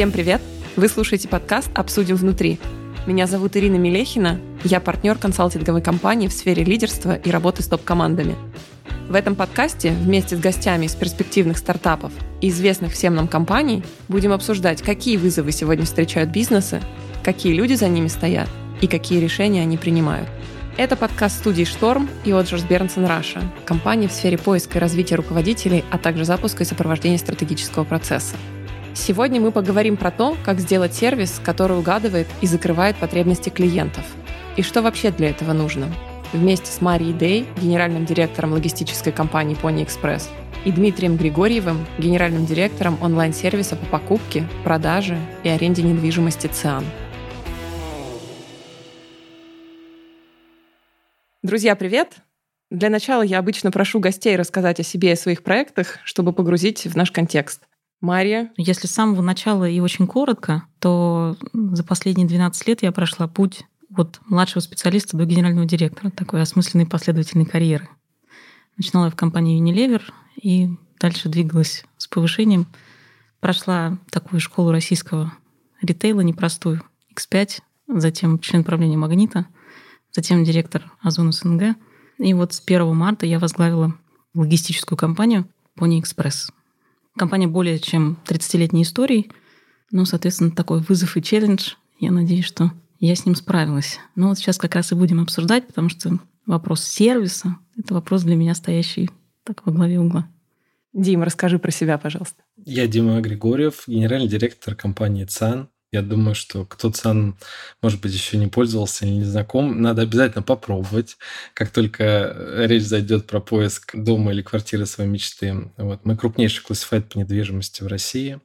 Всем привет! Вы слушаете подкаст «Обсудим внутри». Меня зовут Ирина Мелехина, я партнер консалтинговой компании в сфере лидерства и работы с топ-командами. В этом подкасте вместе с гостями из перспективных стартапов и известных всем нам компаний будем обсуждать, какие вызовы сегодня встречают бизнесы, какие люди за ними стоят и какие решения они принимают. Это подкаст студии «Шторм» и Оджерс Бернсон Раша, компании в сфере поиска и развития руководителей, а также запуска и сопровождения стратегического процесса. Сегодня мы поговорим про то, как сделать сервис, который угадывает и закрывает потребности клиентов. И что вообще для этого нужно. Вместе с Марией Дей, генеральным директором логистической компании Pony Express, и Дмитрием Григорьевым, генеральным директором онлайн-сервиса по покупке, продаже и аренде недвижимости ЦИАН. Друзья, привет! Для начала я обычно прошу гостей рассказать о себе и о своих проектах, чтобы погрузить в наш контекст. Мария? Если с самого начала и очень коротко, то за последние 12 лет я прошла путь от младшего специалиста до генерального директора, такой осмысленной последовательной карьеры. Начинала я в компании Unilever и дальше двигалась с повышением. Прошла такую школу российского ритейла непростую, X5, затем член правления «Магнита», затем директор Озон СНГ. И вот с 1 марта я возглавила логистическую компанию Pony Express. Компания более чем 30-летней историей, ну, соответственно, такой вызов и челлендж. Я надеюсь, что я с ним справилась. Но вот сейчас как раз и будем обсуждать, потому что вопрос сервиса — это вопрос для меня стоящий так во главе угла. Дим, расскажи про себя, пожалуйста. Я Дима Григорьев, генеральный директор компании ЦАН. Я думаю, что кто ЦАН, может быть, еще не пользовался или не знаком, надо обязательно попробовать. Как только речь зайдет про поиск дома или квартиры своей мечты. Вот. Мы крупнейший классифайт по недвижимости в России.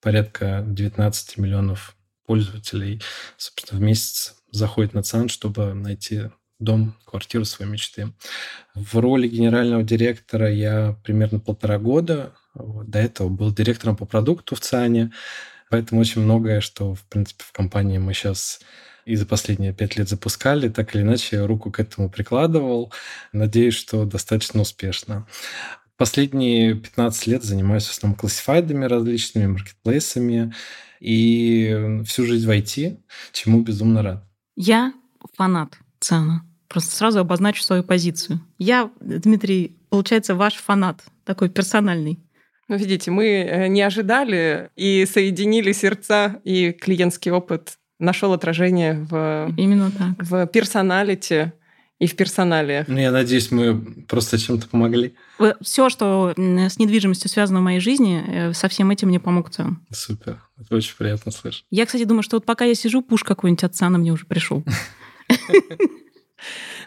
Порядка 19 миллионов пользователей, собственно, в месяц заходит на ЦАН, чтобы найти дом, квартиру своей мечты. В роли генерального директора я примерно полтора года. Вот. До этого был директором по продукту в ЦАНе. Поэтому очень многое, что, в принципе, в компании мы сейчас и за последние пять лет запускали, так или иначе руку к этому прикладывал. Надеюсь, что достаточно успешно. Последние 15 лет занимаюсь в основном классифайдами различными, маркетплейсами и всю жизнь в IT, чему безумно рад. Я фанат ЦАНа. Просто сразу обозначу свою позицию. Я, Дмитрий, получается, ваш фанат, такой персональный. Ну, видите, мы э, не ожидали и соединили сердца, и клиентский опыт нашел отражение в, Именно так. в персоналите и в персонале. Ну, я надеюсь, мы просто чем-то помогли. Все, что с недвижимостью связано в моей жизни, э, со всем этим мне помог ЦАН. Супер. Это очень приятно слышать. Я, кстати, думаю, что вот пока я сижу, пуш какой-нибудь от ЦАНа мне уже пришел.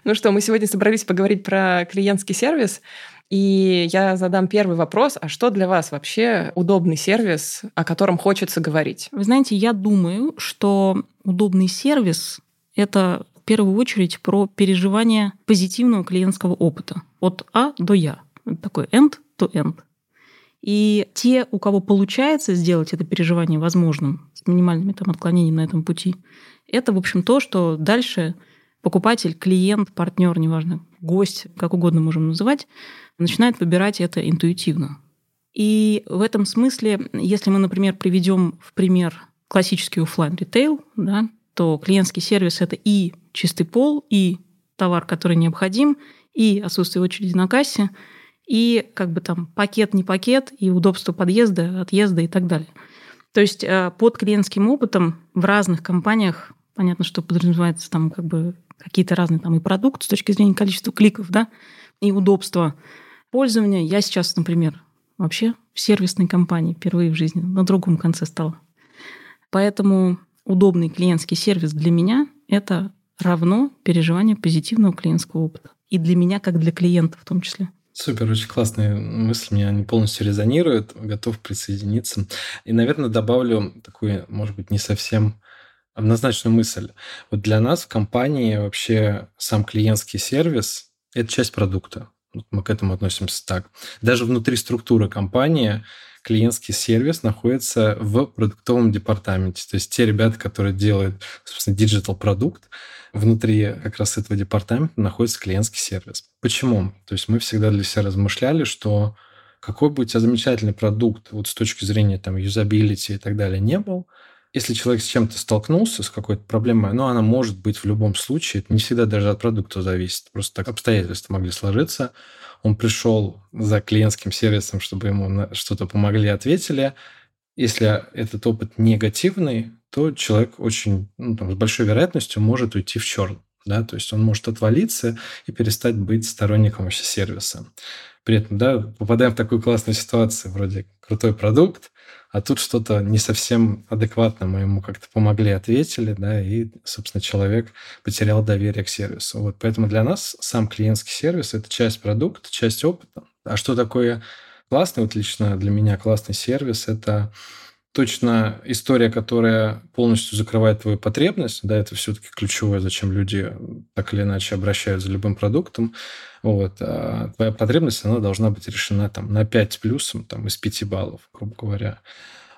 Ну что, мы сегодня собрались поговорить про клиентский сервис. И я задам первый вопрос. А что для вас вообще удобный сервис, о котором хочется говорить? Вы знаете, я думаю, что удобный сервис — это в первую очередь про переживание позитивного клиентского опыта. От А до Я. Такой end to end. И те, у кого получается сделать это переживание возможным, с минимальными там, отклонениями на этом пути, это, в общем, то, что дальше покупатель, клиент, партнер, неважно, гость, как угодно можем называть, начинает выбирать это интуитивно. И в этом смысле, если мы, например, приведем в пример классический офлайн ритейл, да, то клиентский сервис это и чистый пол, и товар, который необходим, и отсутствие очереди на кассе, и как бы там пакет, не пакет, и удобство подъезда, отъезда и так далее. То есть э, под клиентским опытом в разных компаниях, понятно, что подразумевается там как бы какие-то разные там и продукты с точки зрения количества кликов, да, и удобства пользования. Я сейчас, например, вообще в сервисной компании впервые в жизни на другом конце стола. Поэтому удобный клиентский сервис для меня — это равно переживание позитивного клиентского опыта. И для меня, как для клиента в том числе. Супер, очень классные мысли, мне они полностью резонируют, готов присоединиться. И, наверное, добавлю такую, может быть, не совсем однозначную мысль. Вот для нас в компании вообще сам клиентский сервис – это часть продукта. Мы к этому относимся так. Даже внутри структуры компании клиентский сервис находится в продуктовом департаменте. То есть те ребята, которые делают, собственно, digital продукт, внутри как раз этого департамента находится клиентский сервис. Почему? То есть мы всегда для себя размышляли, что какой бы у тебя замечательный продукт вот с точки зрения там юзабилити и так далее не был, если человек с чем-то столкнулся, с какой-то проблемой, ну, она может быть в любом случае, это не всегда даже от продукта зависит, просто так обстоятельства могли сложиться. Он пришел за клиентским сервисом, чтобы ему что-то помогли, ответили. Если этот опыт негативный, то человек очень, ну, там, с большой вероятностью может уйти в черный. Да? То есть он может отвалиться и перестать быть сторонником вообще сервиса. При этом, да, попадаем в такую классную ситуацию, вроде крутой продукт, а тут что-то не совсем адекватно мы ему как-то помогли, ответили, да, и, собственно, человек потерял доверие к сервису. Вот поэтому для нас сам клиентский сервис – это часть продукта, часть опыта. А что такое классный, вот лично для меня классный сервис – это точно история, которая полностью закрывает твою потребность, да, это все-таки ключевое, зачем люди так или иначе обращаются за любым продуктом. Вот, а твоя потребность, она должна быть решена там на 5 плюсом, там, из 5 баллов, грубо говоря.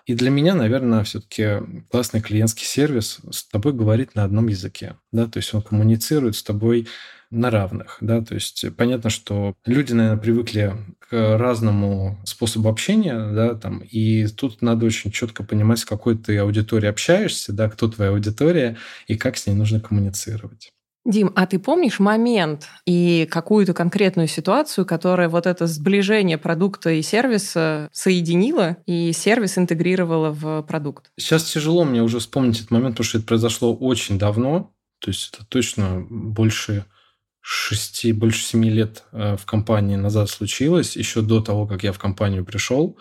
И для меня, наверное, все-таки классный клиентский сервис с тобой говорит на одном языке. Да? То есть он коммуницирует с тобой на равных, да, то есть понятно, что люди, наверное, привыкли к разному способу общения, да, там, и тут надо очень четко понимать, с какой ты аудиторией общаешься, да, кто твоя аудитория и как с ней нужно коммуницировать. Дим, а ты помнишь момент и какую-то конкретную ситуацию, которая вот это сближение продукта и сервиса соединила и сервис интегрировала в продукт? Сейчас тяжело мне уже вспомнить этот момент, потому что это произошло очень давно. То есть это точно больше шести, больше семи лет э, в компании назад случилось, еще до того, как я в компанию пришел.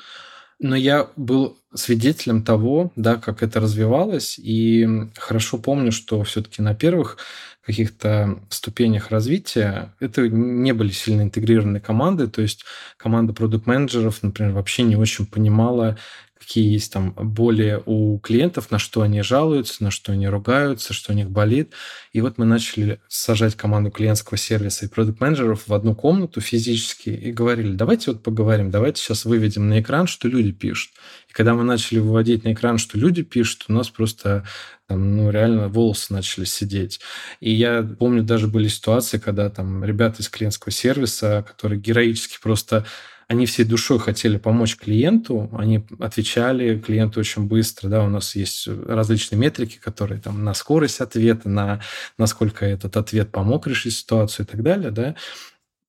Но я был свидетелем того, да, как это развивалось, и хорошо помню, что все-таки на первых каких-то ступенях развития это не были сильно интегрированные команды, то есть команда продукт-менеджеров, например, вообще не очень понимала, какие есть там боли у клиентов, на что они жалуются, на что они ругаются, что у них болит. И вот мы начали сажать команду клиентского сервиса и продукт-менеджеров в одну комнату физически и говорили, давайте вот поговорим, давайте сейчас выведем на экран, что люди пишут. И когда мы начали выводить на экран, что люди пишут, у нас просто там, ну, реально волосы начали сидеть. И я помню, даже были ситуации, когда там ребята из клиентского сервиса, которые героически просто они всей душой хотели помочь клиенту, они отвечали клиенту очень быстро, да, у нас есть различные метрики, которые там на скорость ответа, на насколько этот ответ помог решить ситуацию и так далее, да,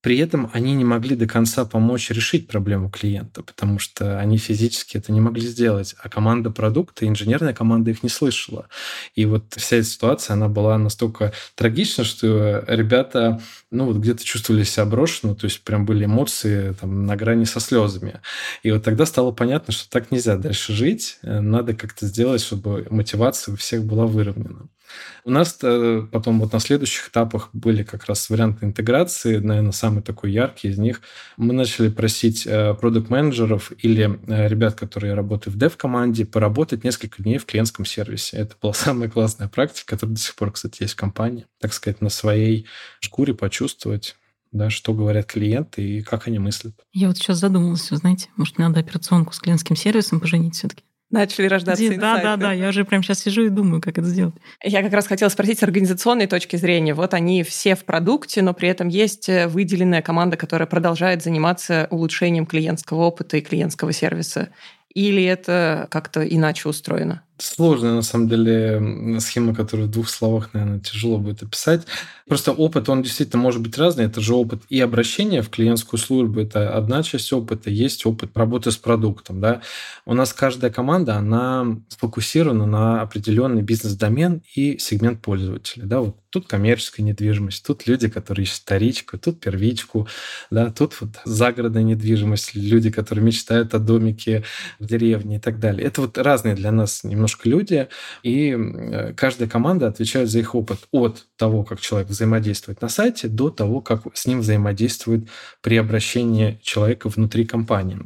при этом они не могли до конца помочь решить проблему клиента, потому что они физически это не могли сделать, а команда продукта, инженерная команда их не слышала. И вот вся эта ситуация, она была настолько трагична, что ребята, ну вот где-то чувствовали себя брошенно, то есть прям были эмоции там на грани со слезами. И вот тогда стало понятно, что так нельзя дальше жить, надо как-то сделать, чтобы мотивация у всех была выровнена. У нас потом вот на следующих этапах были как раз варианты интеграции, наверное, самый такой яркий из них. Мы начали просить э, продукт-менеджеров или э, ребят, которые работают в дев-команде, поработать несколько дней в клиентском сервисе. Это была самая классная практика, которая до сих пор, кстати, есть в компании. Так сказать, на своей шкуре почувствовать да, что говорят клиенты и как они мыслят. Я вот сейчас задумалась, вы знаете, может, надо операционку с клиентским сервисом поженить все-таки? Начали рождаться Где, Да, да, да, я уже прям сейчас сижу и думаю, как это сделать. Я как раз хотела спросить с организационной точки зрения. Вот они все в продукте, но при этом есть э, выделенная команда, которая продолжает заниматься улучшением клиентского опыта и клиентского сервиса. Или это как-то иначе устроено? Сложная, на самом деле, схема, которую в двух словах, наверное, тяжело будет описать. Просто опыт, он действительно может быть разный. Это же опыт и обращения в клиентскую службу. Это одна часть опыта. Есть опыт работы с продуктом. Да? У нас каждая команда, она сфокусирована на определенный бизнес-домен и сегмент пользователя. Да? Вот тут коммерческая недвижимость, тут люди, которые ищут вторичку, тут первичку, да? тут вот загородная недвижимость, люди, которые мечтают о домике в деревне и так далее. Это вот разные для нас немножко немножко люди, и каждая команда отвечает за их опыт от того, как человек взаимодействует на сайте, до того, как с ним взаимодействует при обращении человека внутри компании.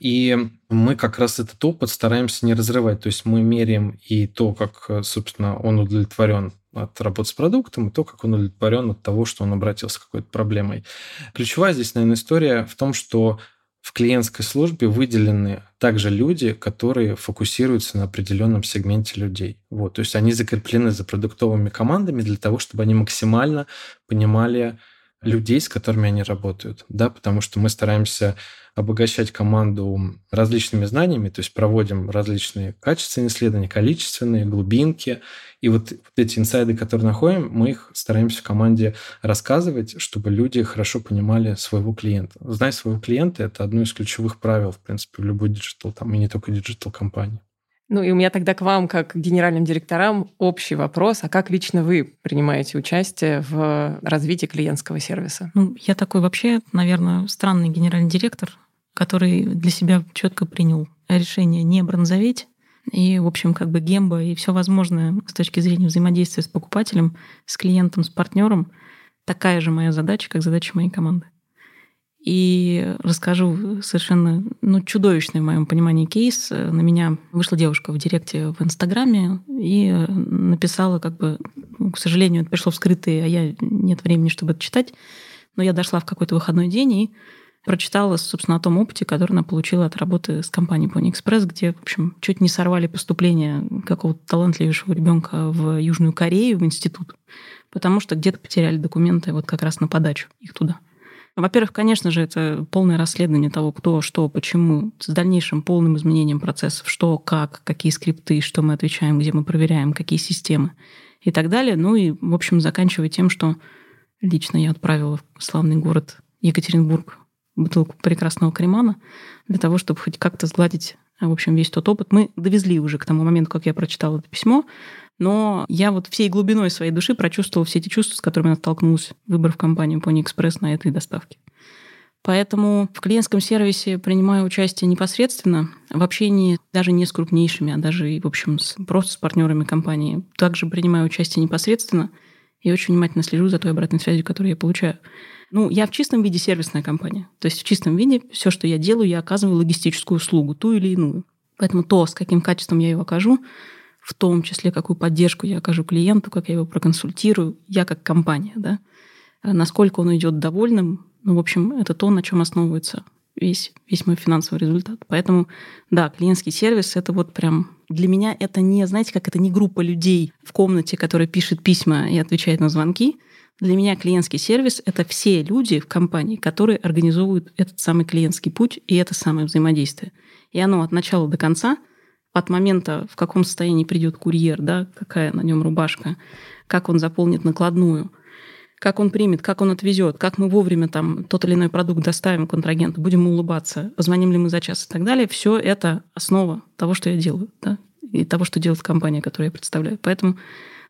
И мы как раз этот опыт стараемся не разрывать. То есть мы меряем и то, как, собственно, он удовлетворен от работы с продуктом, и то, как он удовлетворен от того, что он обратился с какой-то проблемой. Ключевая здесь, наверное, история в том, что в клиентской службе выделены также люди, которые фокусируются на определенном сегменте людей. Вот, то есть они закреплены за продуктовыми командами для того, чтобы они максимально понимали людей, с которыми они работают, да, потому что мы стараемся обогащать команду различными знаниями, то есть проводим различные качественные исследования, количественные, глубинки. И вот, вот эти инсайды, которые находим, мы их стараемся в команде рассказывать, чтобы люди хорошо понимали своего клиента. Знать своего клиента – это одно из ключевых правил, в принципе, в любой digital, там, и не только digital-компании. Ну и у меня тогда к вам, как генеральным директорам, общий вопрос. А как лично вы принимаете участие в развитии клиентского сервиса? Ну, я такой вообще, наверное, странный генеральный директор, который для себя четко принял решение не бронзоветь, и, в общем, как бы гемба и все возможное с точки зрения взаимодействия с покупателем, с клиентом, с партнером, такая же моя задача, как задача моей команды. И расскажу совершенно ну, чудовищный в моем понимании кейс. На меня вышла девушка в директе в Инстаграме и написала, как бы, ну, к сожалению, это пришло в скрытые, а я нет времени, чтобы это читать. Но я дошла в какой-то выходной день и прочитала, собственно, о том опыте, который она получила от работы с компанией Pony Express, где, в общем, чуть не сорвали поступление какого-то талантливейшего ребенка в Южную Корею, в институт, потому что где-то потеряли документы вот как раз на подачу их туда. Во-первых, конечно же, это полное расследование того, кто, что, почему, с дальнейшим полным изменением процессов, что, как, какие скрипты, что мы отвечаем, где мы проверяем, какие системы и так далее. Ну и, в общем, заканчивая тем, что лично я отправила в славный город Екатеринбург бутылку прекрасного кремана для того, чтобы хоть как-то сгладить, в общем, весь тот опыт. Мы довезли уже к тому моменту, как я прочитала это письмо, но я вот всей глубиной своей души прочувствовала все эти чувства, с которыми я столкнулась, выбрав компанию Pony Express на этой доставке. Поэтому в клиентском сервисе принимаю участие непосредственно в общении даже не с крупнейшими, а даже, в общем, с, просто с партнерами компании. Также принимаю участие непосредственно и очень внимательно слежу за той обратной связью, которую я получаю. Ну, я в чистом виде сервисная компания. То есть в чистом виде все, что я делаю, я оказываю логистическую услугу, ту или иную. Поэтому то, с каким качеством я ее окажу, в том числе, какую поддержку я окажу клиенту, как я его проконсультирую, я как компания, да, а насколько он идет довольным, ну, в общем, это то, на чем основывается весь, весь мой финансовый результат. Поэтому, да, клиентский сервис — это вот прям... Для меня это не, знаете, как это не группа людей в комнате, которая пишет письма и отвечает на звонки. Для меня клиентский сервис — это все люди в компании, которые организовывают этот самый клиентский путь и это самое взаимодействие. И оно от начала до конца — от момента, в каком состоянии придет курьер, да, какая на нем рубашка, как он заполнит накладную, как он примет, как он отвезет, как мы вовремя там тот или иной продукт доставим контрагенту, будем улыбаться, позвоним ли мы за час и так далее, все это основа того, что я делаю, да, и того, что делает компания, которую я представляю. Поэтому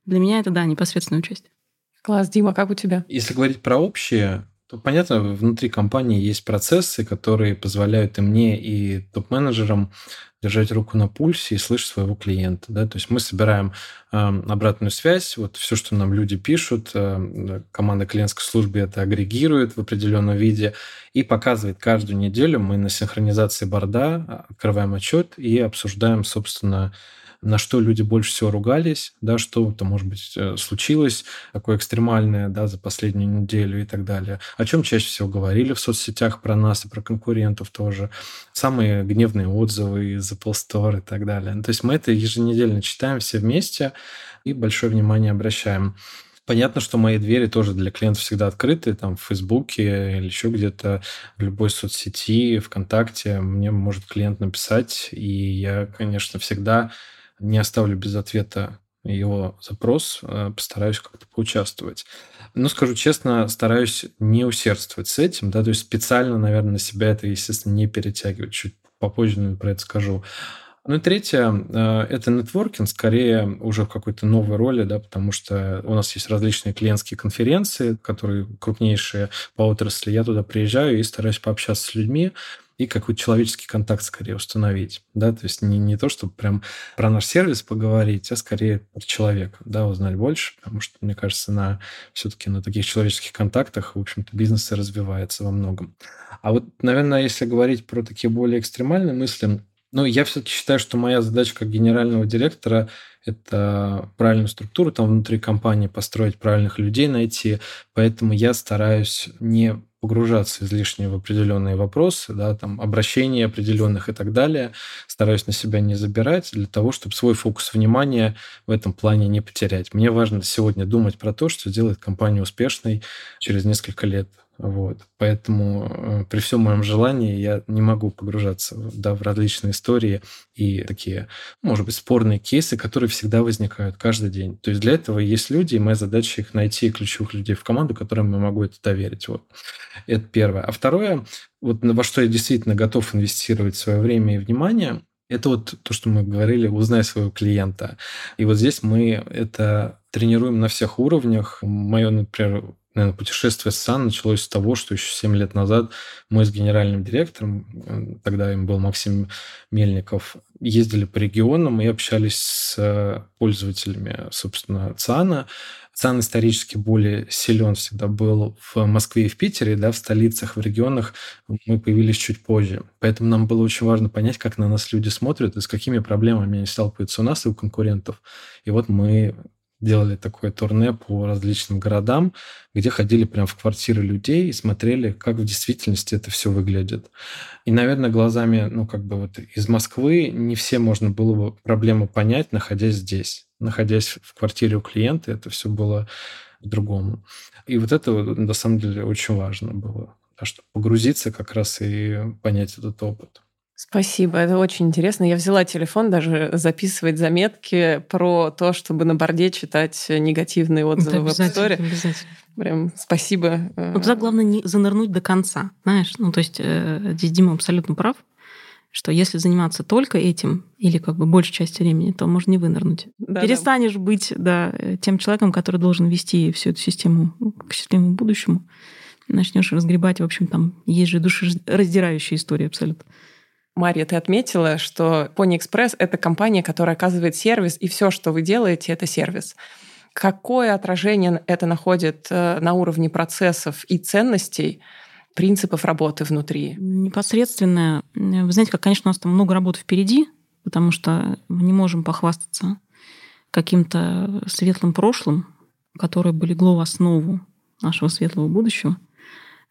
для меня это, да, непосредственное участие. Класс, Дима, как у тебя? Если говорить про общее, то понятно, внутри компании есть процессы, которые позволяют и мне, и топ-менеджерам держать руку на пульсе и слышать своего клиента. Да? То есть мы собираем э, обратную связь, вот все, что нам люди пишут, э, команда клиентской службы это агрегирует в определенном виде и показывает каждую неделю. Мы на синхронизации борда открываем отчет и обсуждаем, собственно, на что люди больше всего ругались, да, что то может быть, э, случилось такое экстремальное, да, за последнюю неделю и так далее. О чем чаще всего говорили в соцсетях про нас и про конкурентов тоже. Самые гневные отзывы из Apple Store и так далее. То есть мы это еженедельно читаем все вместе и большое внимание обращаем. Понятно, что мои двери тоже для клиентов всегда открыты, там в Фейсбуке или еще где-то, в любой соцсети, ВКонтакте. Мне может клиент написать, и я, конечно, всегда не оставлю без ответа его запрос, э, постараюсь как-то поучаствовать. Но скажу честно, стараюсь не усердствовать с этим, да, то есть специально, наверное, на себя это, естественно, не перетягивать. Чуть попозже про это скажу. Ну и третье, э, это нетворкинг, скорее уже в какой-то новой роли, да, потому что у нас есть различные клиентские конференции, которые крупнейшие по отрасли. Я туда приезжаю и стараюсь пообщаться с людьми, и какой-то человеческий контакт скорее установить. Да? То есть не, не то, чтобы прям про наш сервис поговорить, а скорее про человека, да, узнать больше, потому что, мне кажется, на все-таки на таких человеческих контактах, в общем-то, бизнес развивается во многом. А вот, наверное, если говорить про такие более экстремальные мысли, ну, я все-таки считаю, что моя задача как генерального директора – это правильную структуру там внутри компании построить, правильных людей найти. Поэтому я стараюсь не погружаться излишне в определенные вопросы, да, там, обращения определенных и так далее. Стараюсь на себя не забирать для того, чтобы свой фокус внимания в этом плане не потерять. Мне важно сегодня думать про то, что сделает компанию успешной через несколько лет. Вот. Поэтому э, при всем моем желании я не могу погружаться да, в различные истории и такие, может быть, спорные кейсы, которые всегда возникают каждый день. То есть для этого есть люди, и моя задача их найти, ключевых людей в команду, которым я могу это доверить. Вот. Это первое. А второе, вот во что я действительно готов инвестировать свое время и внимание, это вот то, что мы говорили, узнай своего клиента. И вот здесь мы это тренируем на всех уровнях. Мое, например, наверное, путешествие с САН началось с того, что еще 7 лет назад мы с генеральным директором, э, тогда им был Максим Мельников, ездили по регионам и общались с пользователями, собственно, ЦАНа. ЦАН исторически более силен всегда был в Москве и в Питере, да, в столицах, в регионах мы появились чуть позже. Поэтому нам было очень важно понять, как на нас люди смотрят и с какими проблемами они сталкиваются у нас и у конкурентов. И вот мы делали такое турне по различным городам, где ходили прямо в квартиры людей и смотрели, как в действительности это все выглядит. И, наверное, глазами, ну, как бы вот из Москвы не все можно было бы проблему понять, находясь здесь. Находясь в квартире у клиента, это все было по-другому. И вот это, на самом деле, очень важно было, чтобы погрузиться как раз и понять этот опыт. Спасибо, это очень интересно. Я взяла телефон даже записывать заметки про то, чтобы на борде читать негативные отзывы в App Store. Обязательно. Прям спасибо. Ну, туда главное не занырнуть до конца, знаешь. Ну, то есть э, здесь Дима абсолютно прав, что если заниматься только этим или как бы большей части времени, то можно не вынырнуть. Да, Перестанешь да. быть да, тем человеком, который должен вести всю эту систему к счастливому будущему. Начнешь разгребать, в общем, там есть же душераздирающая история абсолютно. Мария, ты отметила, что Pony Express — это компания, которая оказывает сервис, и все, что вы делаете, это сервис. Какое отражение это находит э, на уровне процессов и ценностей, принципов работы внутри? Непосредственно. Вы знаете, как, конечно, у нас там много работы впереди, потому что мы не можем похвастаться каким-то светлым прошлым, которые бы легло в основу нашего светлого будущего.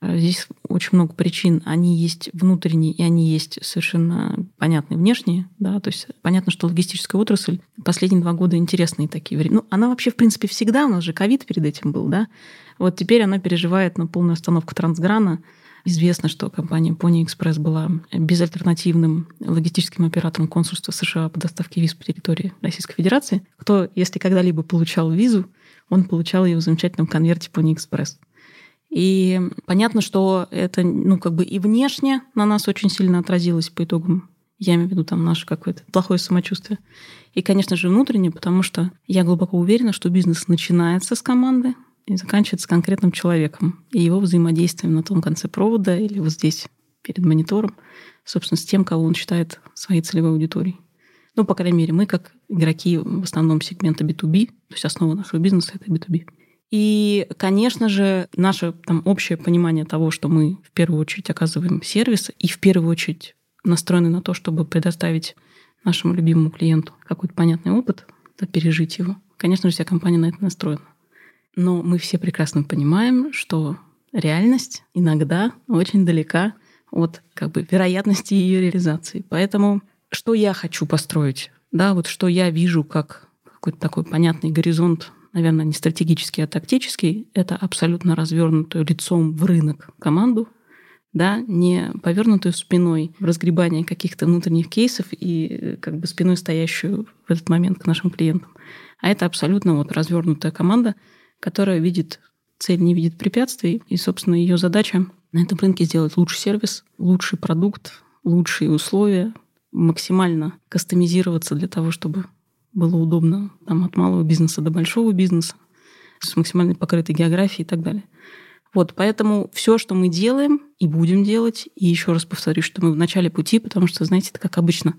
Э, здесь очень много причин. Они есть внутренние, и они есть совершенно понятные внешние. Да? То есть понятно, что логистическая отрасль последние два года интересные такие. Ну, она вообще, в принципе, всегда, у нас же ковид перед этим был, да? Вот теперь она переживает на полную остановку трансграна. Известно, что компания Pony Express была безальтернативным логистическим оператором консульства США по доставке виз по территории Российской Федерации. Кто, если когда-либо получал визу, он получал ее в замечательном конверте Pony Express. И понятно, что это, ну, как бы и внешне на нас очень сильно отразилось по итогам я имею в виду там наше какое-то плохое самочувствие. И, конечно же, внутренне, потому что я глубоко уверена, что бизнес начинается с команды и заканчивается с конкретным человеком и его взаимодействием на том конце провода или вот здесь перед монитором, собственно, с тем, кого он считает своей целевой аудиторией. Ну, по крайней мере, мы как игроки в основном сегмента B2B, то есть основа нашего бизнеса — это B2B. И, конечно же, наше там, общее понимание того, что мы в первую очередь оказываем сервис и в первую очередь настроены на то, чтобы предоставить нашему любимому клиенту какой-то понятный опыт, да, пережить его. Конечно же, вся компания на это настроена. Но мы все прекрасно понимаем, что реальность иногда очень далека от как бы, вероятности ее реализации. Поэтому что я хочу построить? Да, вот что я вижу как какой-то такой понятный горизонт наверное, не стратегический, а тактический, это абсолютно развернутую лицом в рынок команду, да, не повернутую спиной в разгребание каких-то внутренних кейсов и э, как бы спиной стоящую в этот момент к нашим клиентам. А это абсолютно вот развернутая команда, которая видит цель, не видит препятствий, и, собственно, ее задача на этом рынке сделать лучший сервис, лучший продукт, лучшие условия, максимально кастомизироваться для того, чтобы было удобно там, от малого бизнеса до большого бизнеса, с максимальной покрытой географией и так далее. Вот, поэтому все, что мы делаем и будем делать, и еще раз повторюсь, что мы в начале пути, потому что, знаете, это как обычно.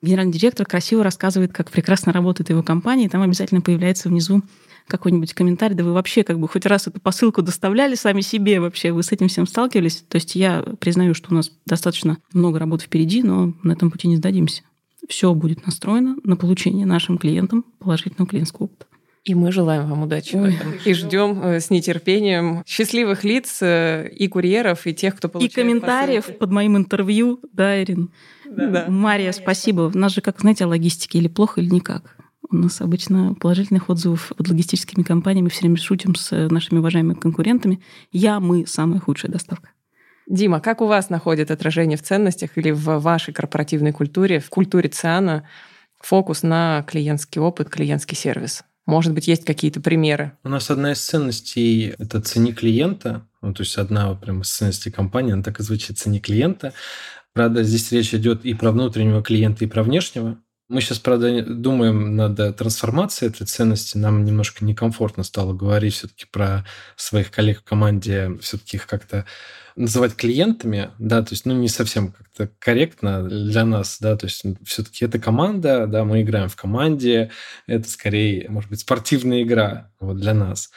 Генеральный директор красиво рассказывает, как прекрасно работает его компания, и там обязательно появляется внизу какой-нибудь комментарий, да вы вообще как бы хоть раз эту посылку доставляли сами себе вообще, вы с этим всем сталкивались? То есть я признаю, что у нас достаточно много работы впереди, но на этом пути не сдадимся. Все будет настроено на получение нашим клиентам положительного клиентского опыта. И мы желаем вам удачи Ой, в этом. И ждем э, с нетерпением счастливых лиц э, и курьеров, и тех, кто получает И комментариев посылки. под моим интервью, да, Ирин. Да. да. Мария, спасибо. У нас же, как знаете, о логистике или плохо, или никак. У нас обычно положительных отзывов от логистическими компаниями. Все время шутим с нашими уважаемыми конкурентами. Я, мы – самая худшая доставка. Дима, как у вас находит отражение в ценностях или в вашей корпоративной культуре, в культуре ЦИАНа фокус на клиентский опыт, клиентский сервис? Может быть, есть какие-то примеры? У нас одна из ценностей – это цени клиента. Ну, то есть одна прям из ценностей компании, она так и звучит «цени клиента». Правда, здесь речь идет и про внутреннего клиента, и про внешнего. Мы сейчас, правда, думаем над трансформацией этой ценности. Нам немножко некомфортно стало говорить все-таки про своих коллег в команде, все-таки их как-то называть клиентами, да, то есть, ну, не совсем как-то корректно для нас, да, то есть все-таки это команда, да, мы играем в команде, это скорее, может быть, спортивная игра вот для нас.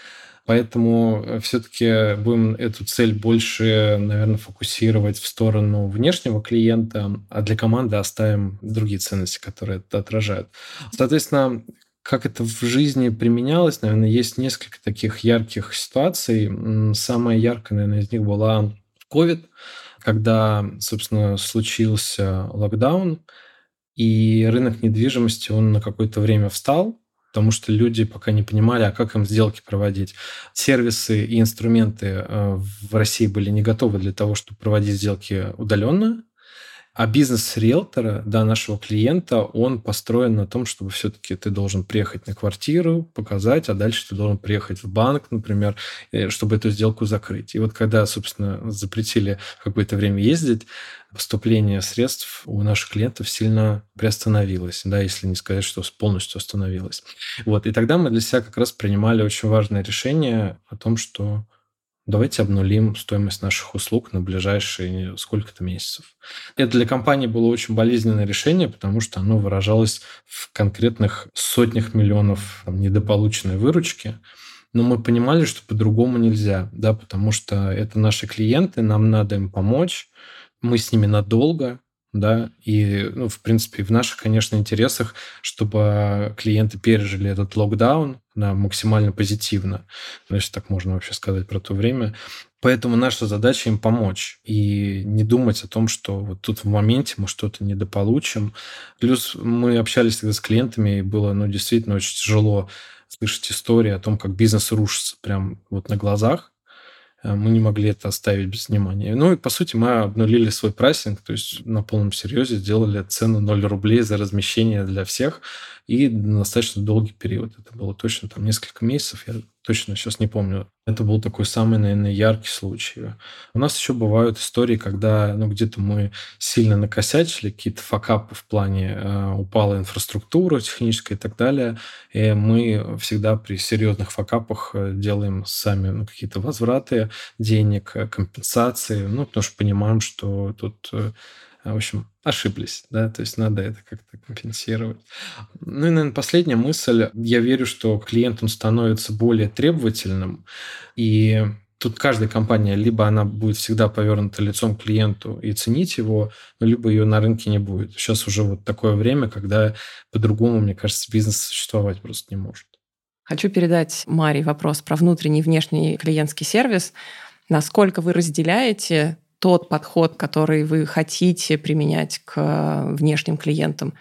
Поэтому все-таки будем эту цель больше, наверное, фокусировать в сторону внешнего клиента, а для команды оставим другие ценности, которые это отражают. Соответственно, как это в жизни применялось, наверное, есть несколько таких ярких ситуаций. Самая яркая, наверное, из них была COVID, когда, собственно, случился локдаун, и рынок недвижимости, он на какое-то время встал, потому что люди пока не понимали, а как им сделки проводить. Сервисы и инструменты э, в России были не готовы для того, чтобы проводить сделки удаленно, а бизнес риэлтора, да, нашего клиента, он построен на том, чтобы все-таки ты должен приехать на квартиру, показать, а дальше ты должен приехать в банк, например, э, чтобы эту сделку закрыть. И вот когда, собственно, запретили какое-то время ездить, поступление средств у наших клиентов сильно приостановилось, да, если не сказать, что полностью остановилось. Вот, и тогда мы для себя как раз принимали очень важное решение о том, что давайте обнулим стоимость наших услуг на ближайшие сколько-то месяцев. Это для компании было очень болезненное решение, потому что оно выражалось в конкретных сотнях миллионов там, недополученной выручки. Но мы понимали, что по-другому нельзя, да, потому что это наши клиенты, нам надо им помочь, мы с ними надолго, да, и, ну, в принципе, в наших, конечно, интересах, чтобы клиенты пережили этот локдаун да, максимально позитивно, если так можно вообще сказать про то время. Поэтому наша задача им помочь и не думать о том, что вот тут в моменте мы что-то недополучим. Плюс мы общались тогда с клиентами, и было, ну, действительно очень тяжело слышать истории о том, как бизнес рушится прям вот на глазах. Э, мы не могли это оставить без внимания. Ну и, по сути, мы обнулили свой прайсинг, то есть на полном серьезе сделали цену 0 рублей за размещение для всех и достаточно долгий период. Это было точно там несколько месяцев, я точно сейчас не помню. Это был такой самый, наверное, яркий случай. У нас еще бывают истории, когда ну, где-то мы сильно накосячили, какие-то факапы в плане э, упала инфраструктура техническая и так далее. И мы всегда при серьезных факапах э, делаем сами ну, какие-то возвраты денег, э, компенсации, ну, потому что понимаем, что тут э, в общем, ошиблись, да, то есть надо это как-то компенсировать. Ну и, наверное, последняя мысль. Я верю, что клиент, он становится более требовательным, и тут каждая компания, либо она будет всегда повернута лицом к клиенту и ценить его, либо ее на рынке не будет. Сейчас уже вот такое время, когда по-другому, мне кажется, бизнес существовать просто не может. Хочу передать Маре вопрос про внутренний и внешний клиентский сервис. Насколько вы разделяете тот подход, который вы хотите применять к внешним клиентам,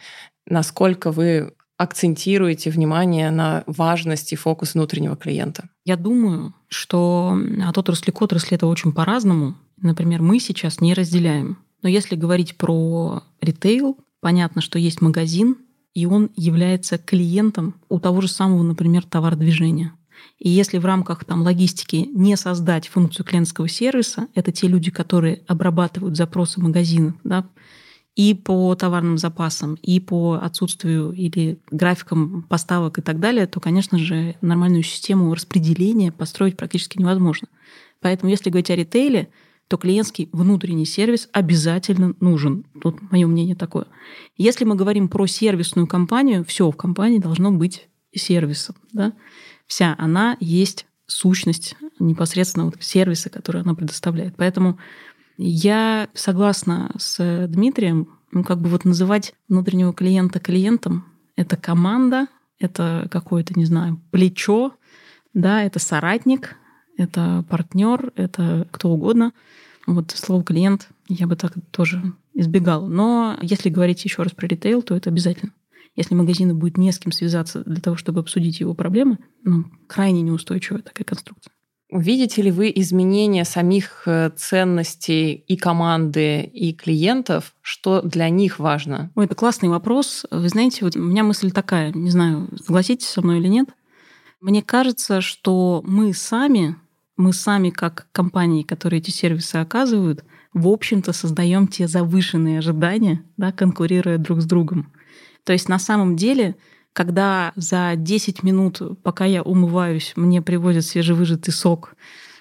насколько вы акцентируете внимание на важность и фокус внутреннего клиента? Я думаю, что от отрасли к отрасли это очень по-разному. Например, мы сейчас не разделяем. Но если говорить про ритейл, понятно, что есть магазин, и он является клиентом у того же самого, например, товар-движения. И если в рамках там, логистики не создать функцию клиентского сервиса, это те люди, которые обрабатывают запросы магазинов, да, и по товарным запасам, и по отсутствию или графикам поставок и так далее, то, конечно же, нормальную систему распределения построить практически невозможно. Поэтому, если говорить о ритейле, то клиентский внутренний сервис обязательно нужен. Тут мое мнение такое. Если мы говорим про сервисную компанию, все в компании должно быть сервисом. Да? Вся она есть сущность непосредственно вот сервиса, который она предоставляет. Поэтому я согласна с Дмитрием, ну, как бы вот называть внутреннего клиента клиентом. Это команда, это какое-то, не знаю, плечо, да, это соратник, это партнер, это кто угодно. Вот слово клиент я бы так тоже избегала. Но если говорить еще раз про ритейл, то это обязательно. Если магазину будет не с кем связаться для того, чтобы обсудить его проблемы, ну, крайне неустойчивая такая конструкция. Видите ли вы изменения самих э, ценностей и команды, и клиентов? Что для них важно? Ой, это классный вопрос. Вы знаете, вот у меня мысль такая, не знаю, согласитесь со мной или нет. Мне кажется, что мы сами, мы сами как компании, которые эти сервисы оказывают, в общем-то создаем те завышенные ожидания, да, конкурируя друг с другом. То есть на самом деле когда за 10 минут, пока я умываюсь, мне привозят свежевыжатый сок,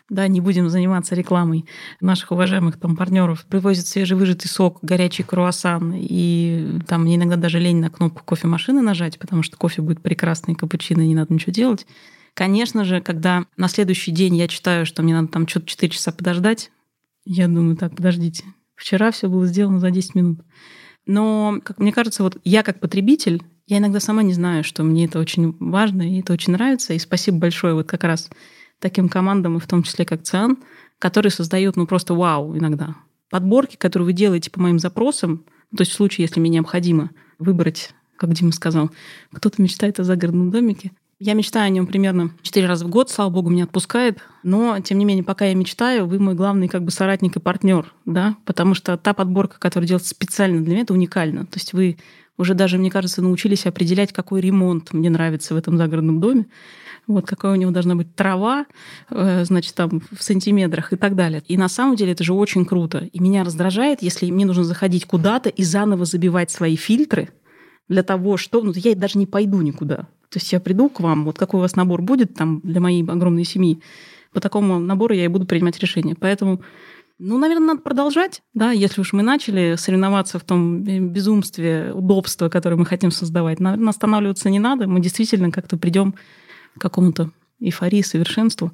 да, не будем заниматься рекламой наших уважаемых там партнеров, привозят свежевыжатый сок, горячий круассан, и там мне иногда даже лень на кнопку кофемашины нажать, потому что кофе будет прекрасный, капучино, не надо ничего делать. Конечно же, когда на следующий день я читаю, что мне надо там что-то 4 часа подождать, я думаю, так, подождите, вчера все было сделано за 10 минут. Но, как мне кажется, вот я как потребитель, я иногда сама не знаю, что мне это очень важно, и это очень нравится. И спасибо большое вот как раз таким командам, и в том числе как ЦИАН, которые создают ну просто вау иногда. Подборки, которые вы делаете по моим запросам, то есть в случае, если мне необходимо выбрать, как Дима сказал, кто-то мечтает о загородном домике, я мечтаю о нем примерно 4 раза в год, слава богу, меня отпускает. Но, тем не менее, пока я мечтаю, вы мой главный как бы соратник и партнер, да, потому что та подборка, которая делается специально для меня, это уникально. То есть вы уже даже, мне кажется, научились определять, какой ремонт мне нравится в этом загородном доме, вот какая у него должна быть трава, э, значит, там в сантиметрах и так далее. И на самом деле это же очень круто. И меня раздражает, если мне нужно заходить куда-то и заново забивать свои фильтры для того, что... Ну, я даже не пойду никуда. То есть я приду к вам, вот какой у вас набор будет там для моей огромной семьи, по такому набору я и буду принимать решения. Поэтому, ну, наверное, надо продолжать, да, если уж мы начали соревноваться в том безумстве, удобства, которое мы хотим создавать. Наверное, останавливаться не надо, мы действительно как-то придем к какому-то эйфории, совершенству.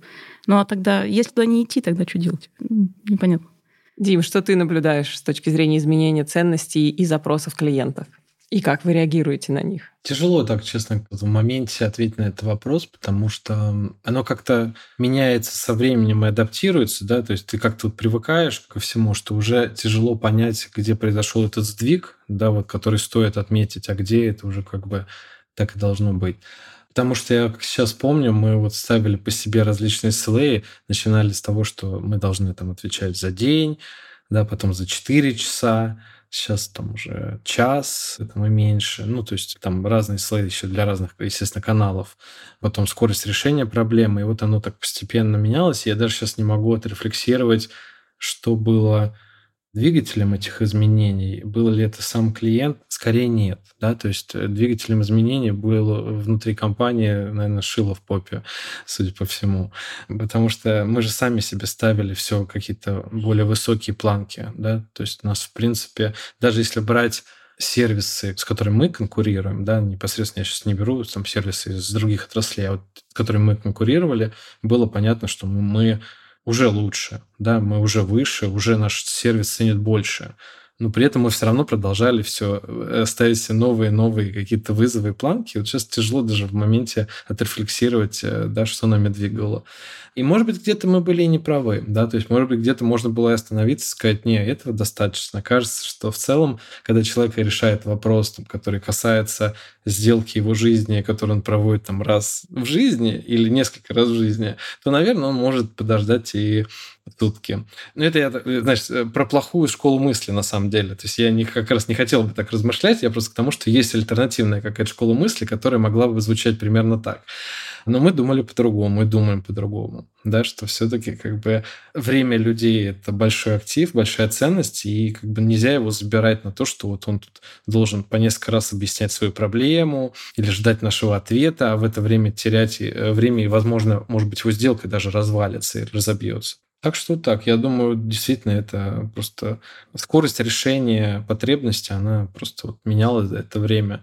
Ну а тогда, если туда не идти, тогда что делать? Непонятно. Дим, что ты наблюдаешь с точки зрения изменения ценностей и запросов клиентов? И как вы реагируете на них? Тяжело так, честно, в моменте ответить на этот вопрос, потому что оно как-то меняется со временем и адаптируется, да, то есть ты как-то привыкаешь ко всему, что уже тяжело понять, где произошел этот сдвиг, да, вот, который стоит отметить, а где это уже как бы так и должно быть. Потому что я сейчас помню, мы вот ставили по себе различные SLA, начинали с того, что мы должны там отвечать за день, да, потом за 4 часа, Сейчас там уже час, это мы меньше. Ну, то есть там разные слои еще для разных, естественно, каналов. Потом скорость решения проблемы. И вот оно так постепенно менялось. Я даже сейчас не могу отрефлексировать, что было двигателем этих изменений. Был ли это сам клиент? Скорее нет. Да? То есть э, двигателем изменений было внутри компании, наверное, шило в попе, судя по всему. Потому что мы же сами себе ставили все какие-то более высокие планки. Да? То есть у нас, в принципе, даже если брать сервисы, с которыми мы конкурируем, да, непосредственно я сейчас не беру там сервисы из других отраслей, а вот с которыми мы конкурировали, было понятно, что мы уже лучше, да, мы уже выше, уже наш сервис ценит больше. Но при этом мы все равно продолжали все э, ставить все новые новые какие-то вызовы и планки. Вот сейчас тяжело даже в моменте отрефлексировать, э, да, что нами двигало. И, может быть, где-то мы были и неправы, да, то есть, может быть, где-то можно было остановиться и сказать, не, этого достаточно. Кажется, что в целом, когда человек решает вопрос, там, который касается сделки его жизни, который он проводит там раз в жизни или несколько раз в жизни, то, наверное, он может подождать и сутки. Ну, это я, значит, про плохую школу мысли, на самом деле. То есть я не, как раз не хотел бы так размышлять, я просто к тому, что есть альтернативная какая-то школа мысли, которая могла бы звучать примерно так. Но мы думали по-другому, мы думаем по-другому, да, что все-таки как бы время людей – это большой актив, большая ценность, и как бы нельзя его забирать на то, что вот он тут должен по несколько раз объяснять свою проблему или ждать нашего ответа, а в это время терять э, время, и, возможно, может быть, его сделка даже развалится и разобьется. Так что так, я думаю, действительно, это просто скорость решения потребности, она просто вот менялась за это время.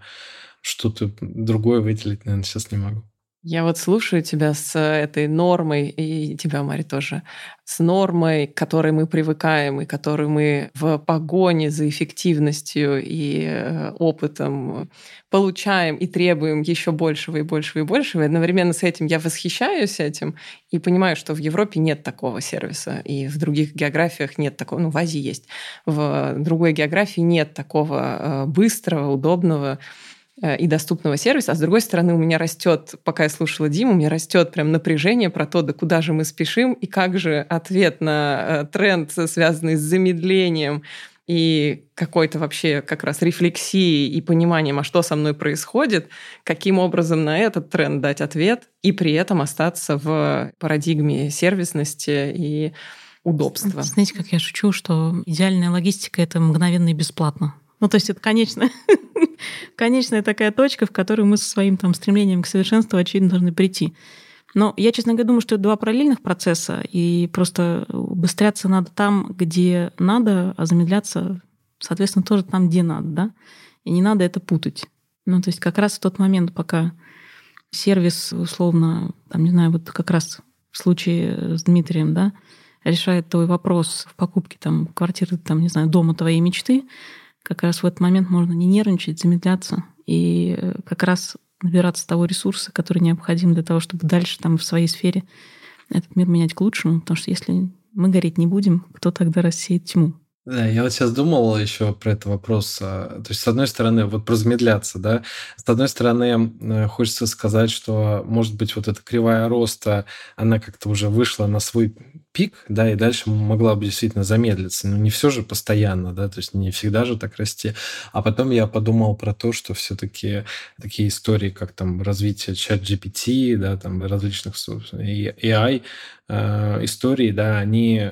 Что-то другое выделить, наверное, сейчас не могу. Я вот слушаю тебя с этой нормой, и тебя, Мари, тоже, с нормой, к которой мы привыкаем, и которую мы в погоне за эффективностью и э, опытом получаем и требуем еще большего и большего и большего. И одновременно с этим я восхищаюсь этим и понимаю, что в Европе нет такого сервиса, и в других географиях нет такого, ну, в Азии есть, в другой географии нет такого э, быстрого, удобного, Э, и доступного сервиса, а с другой стороны у меня растет, пока я слушала Диму, у меня растет прям напряжение про то, да куда же мы спешим, и как же ответ на э, тренд, связанный с замедлением и какой-то вообще как раз рефлексией и пониманием, а что со мной происходит, каким образом на этот тренд дать ответ и при этом остаться в парадигме сервисности и удобства. Знаете, как я шучу, что идеальная логистика — это мгновенно и бесплатно. Ну, то есть это конечная, конечная такая точка, в которую мы со своим там стремлением к совершенству, очевидно, должны прийти. Но я, честно говоря, думаю, что это два параллельных процесса, и просто убыстряться надо там, где надо, а замедляться, соответственно, тоже там, где надо, да? И не надо это путать. Ну, то есть как раз в тот момент, пока сервис, условно, там, не знаю, вот как раз в случае с Дмитрием, да, решает твой вопрос в покупке там квартиры, там, не знаю, дома твоей мечты, как раз в этот момент можно не нервничать, замедляться и э, как раз набираться того ресурса, который необходим для того, чтобы дальше там в своей сфере этот мир менять к лучшему. Потому что если мы гореть не будем, кто тогда рассеет тьму? Да, я вот сейчас думал еще про этот вопрос. А, то есть, с одной стороны, вот про замедляться, да, с одной стороны, хочется сказать, что, может быть, вот эта кривая роста, она как-то уже вышла на свой пик, да, и дальше могла бы действительно замедлиться. Но не все же постоянно, да, то есть не всегда же так расти. А потом я подумал про то, что все-таки такие истории, как там развитие чат GPT, да, там различных AI, э, истории, да, они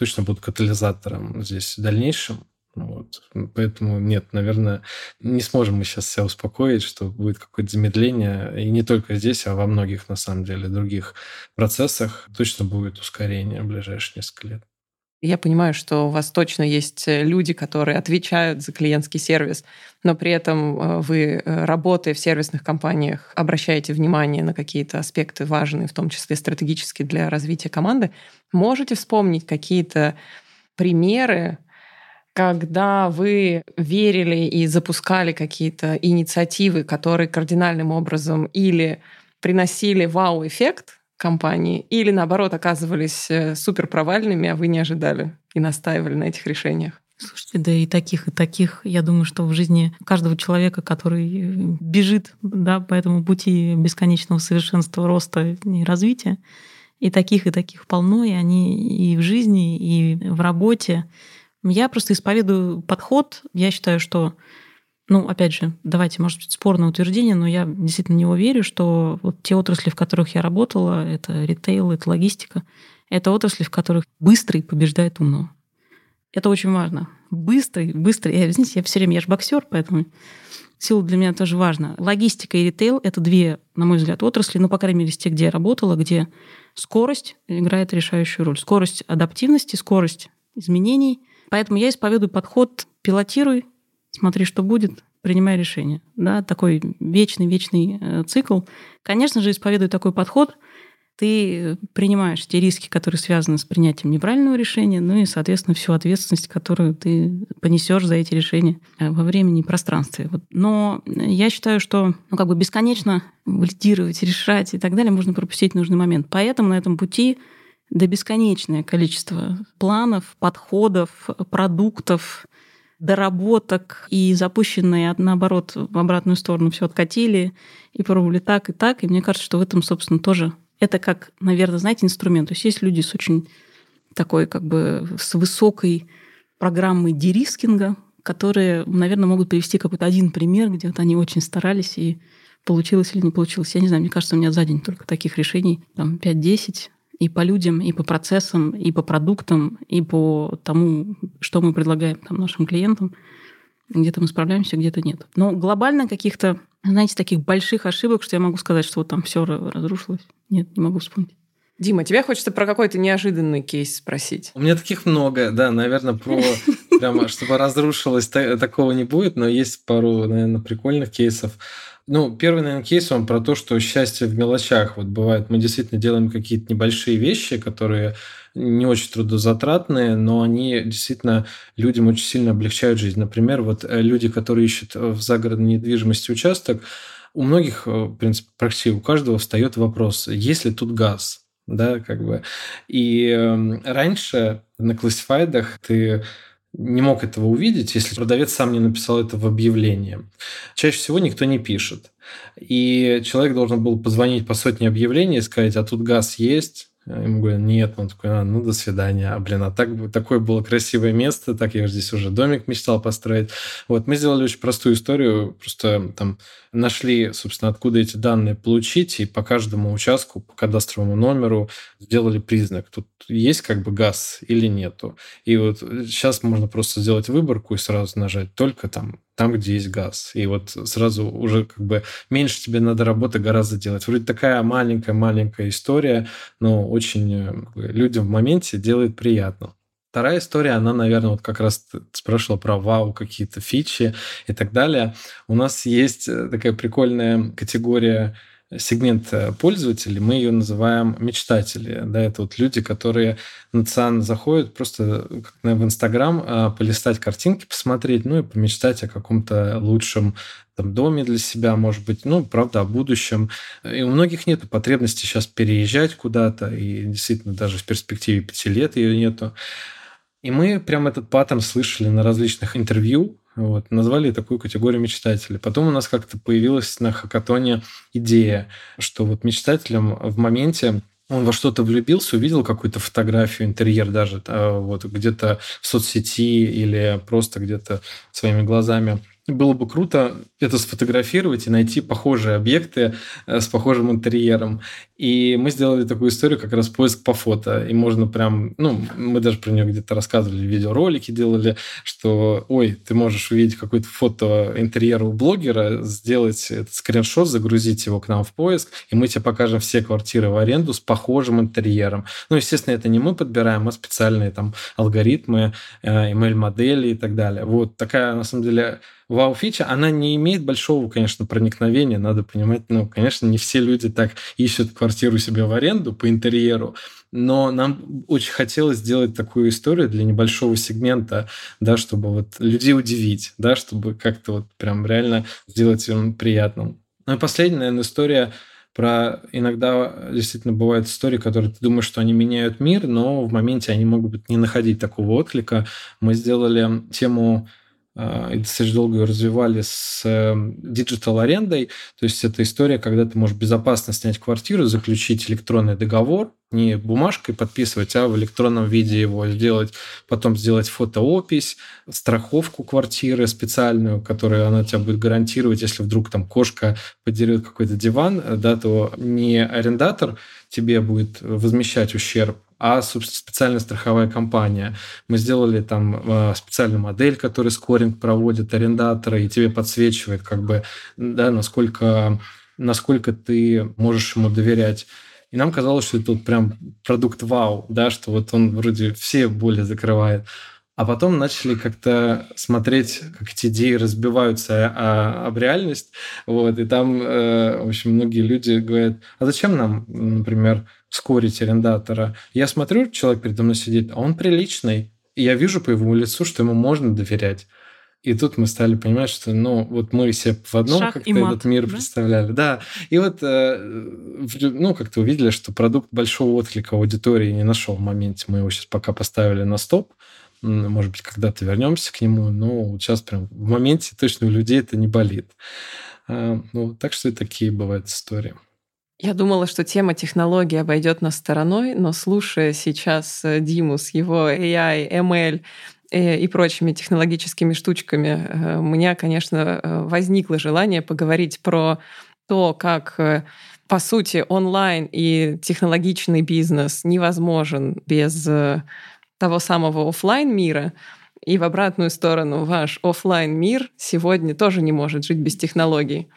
точно будут катализатором здесь в дальнейшем. Вот. Поэтому нет, наверное, не сможем мы сейчас себя успокоить, что будет какое-то замедление. И не только здесь, а во многих, на самом деле, других процессах точно будет ускорение в ближайшие несколько лет. Я понимаю, что у вас точно есть э, люди, которые отвечают за клиентский сервис, но при этом э, вы, э, работая в сервисных компаниях, обращаете внимание на какие-то аспекты важные, в том числе стратегические для развития команды. Можете вспомнить какие-то примеры, когда вы верили и запускали какие-то инициативы, которые кардинальным образом или приносили вау-эффект, компании, или наоборот оказывались э, супер провальными, а вы не ожидали и настаивали на этих решениях? Слушайте, да и таких, и таких. Я думаю, что в жизни каждого человека, который э, бежит да, по этому пути бесконечного совершенства, роста и развития, и таких, и таких полно, и они и в жизни, и в работе. Я просто исповедую подход. Я считаю, что ну, опять же, давайте, может быть, спорное утверждение, но я действительно не верю, что вот те отрасли, в которых я работала, это ритейл, это логистика, это отрасли, в которых быстрый побеждает умного. Это очень важно. Быстрый, быстрый. Я, извините, я все время, я же боксер, поэтому сила для меня тоже важна. Логистика и ритейл — это две, на мой взгляд, отрасли, ну, по крайней мере, тех, где я работала, где скорость играет решающую роль. Скорость адаптивности, скорость изменений. Поэтому я исповедую подход «пилотируй, смотри, что будет, принимай решение. Да, такой вечный-вечный э, цикл. Конечно же, исповедуя такой подход, ты принимаешь те риски, которые связаны с принятием неправильного решения, ну и, соответственно, всю ответственность, которую ты понесешь за эти решения э, во времени и пространстве. Но я считаю, что ну, как бы бесконечно лидировать, решать и так далее можно пропустить нужный момент. Поэтому на этом пути до бесконечное количество планов, подходов, продуктов, доработок и запущенные, наоборот, в обратную сторону все откатили и пробовали так и так. И мне кажется, что в этом, собственно, тоже это как, наверное, знаете, инструмент. То есть есть люди с очень такой, как бы, с высокой программой дерискинга, которые, наверное, могут привести какой-то один пример, где вот они очень старались и получилось или не получилось. Я не знаю, мне кажется, у меня за день только таких решений, там, 5-10, и по людям, и по процессам, и по продуктам, и по тому, что мы предлагаем там, нашим клиентам. Где-то мы справляемся, где-то нет. Но глобально каких-то, знаете, таких больших ошибок, что я могу сказать, что вот там все разрушилось. Нет, не могу вспомнить. Дима, тебя хочется про какой-то неожиданный кейс спросить. У меня таких много, да, наверное, про прямо, чтобы разрушилось, такого не будет, но есть пару, наверное, прикольных кейсов. Ну, первый, наверное, кейс, он про то, что счастье в мелочах. Вот бывает, мы действительно делаем какие-то небольшие вещи, которые не очень трудозатратные, но они действительно людям очень сильно облегчают жизнь. Например, вот э, люди, которые ищут в загородной недвижимости участок, у многих, э, в принципе, практически у каждого встает вопрос, есть ли тут газ? Да, как бы. И э, раньше на классифайдах ты не мог этого увидеть, если продавец сам не написал это в объявлении. Чаще всего никто не пишет. И человек должен был позвонить по сотне объявлений и сказать, а тут газ есть, Ему говорят, нет, он такой, а, ну, до свидания. А, блин, а так, такое было красивое место, так я здесь уже домик мечтал построить. Вот, мы сделали очень простую историю, просто там нашли, собственно, откуда эти данные получить, и по каждому участку, по кадастровому номеру сделали признак, тут есть как бы газ или нету. И вот сейчас можно просто сделать выборку и сразу нажать только там, там, где есть газ. И вот сразу уже как бы меньше тебе надо работы гораздо делать. Вроде такая маленькая-маленькая история, но очень э, людям в моменте делает приятно. Вторая история, она, наверное, вот как раз спрашивала про вау, какие-то фичи и так далее. У нас есть э, такая прикольная категория сегмент э, пользователей, мы ее называем мечтатели. Да, это вот люди, которые на ЦАН заходят просто как в Инстаграм а, полистать картинки, посмотреть, ну и помечтать о каком-то лучшем там, доме для себя, может быть, ну, правда, о будущем. И у многих нет потребности сейчас переезжать куда-то, и действительно даже в перспективе пяти лет ее нету. И мы прям этот паттерн слышали на различных интервью, вот, назвали такую категорию мечтателей. Потом у нас как-то появилась на хакатоне идея, что вот мечтателям в моменте он во что-то влюбился, увидел какую-то фотографию, интерьер даже, вот где-то в соцсети или просто где-то своими глазами было бы круто это сфотографировать и найти похожие объекты э, с похожим интерьером. И мы сделали такую историю, как раз поиск по фото. И можно прям, ну, мы даже про нее где-то рассказывали, видеоролики делали, что, ой, ты можешь увидеть какое-то фото интерьера у блогера, сделать этот скриншот, загрузить его к нам в поиск, и мы тебе покажем все квартиры в аренду с похожим интерьером. Ну, естественно, это не мы подбираем, а специальные там алгоритмы, э, email-модели и так далее. Вот такая, на самом деле, вау-фича, она не имеет большого, конечно, проникновения, надо понимать, ну, конечно, не все люди так ищут квартиру себе в аренду по интерьеру, но нам очень хотелось сделать такую историю для небольшого сегмента, да, чтобы вот людей удивить, да, чтобы как-то вот прям реально сделать им приятным. Ну и последняя, наверное, история про иногда действительно бывают истории, которые ты думаешь, что они меняют мир, но в моменте они могут не находить такого отклика. Мы сделали тему и достаточно долго ее развивали с digital-арендой. То есть это история, когда ты можешь безопасно снять квартиру, заключить электронный договор, не бумажкой подписывать, а в электронном виде его сделать, потом сделать фотоопись, страховку квартиры специальную, которую она тебя будет гарантировать, если вдруг там кошка подерет какой-то диван, да, то не арендатор тебе будет возмещать ущерб, а собственно, специальная страховая компания. Мы сделали там э, специальную модель, которая скоринг проводит арендатора, и тебе подсвечивает, как бы, да, насколько, насколько ты можешь ему доверять. И нам казалось, что это вот прям продукт вау, да, что вот он вроде все боли закрывает. А потом начали как-то смотреть, как эти идеи разбиваются а, об реальность. Вот, и там, э, в общем, многие люди говорят, а зачем нам, например, скорить арендатора? Я смотрю, человек передо мной сидит, а он приличный. И я вижу по его лицу, что ему можно доверять. И тут мы стали понимать, что, ну, вот мы себе в одном как-то этот мир да? представляли. Да. И вот, э, ну, как-то увидели, что продукт большого отклика аудитории не нашел в моменте. Мы его сейчас пока поставили на стоп. Может быть, когда-то вернемся к нему, но сейчас прям в моменте точно у людей это не болит. А, ну, так что и такие бывают истории. Я думала, что тема технологий обойдет нас стороной, но слушая сейчас э, Диму с его AI, ML и прочими технологическими штучками, э, у меня, конечно, возникло желание поговорить про то, как по сути, онлайн и технологичный бизнес невозможен без того самого офлайн мира, и в обратную сторону ваш офлайн мир сегодня тоже не может жить без технологий.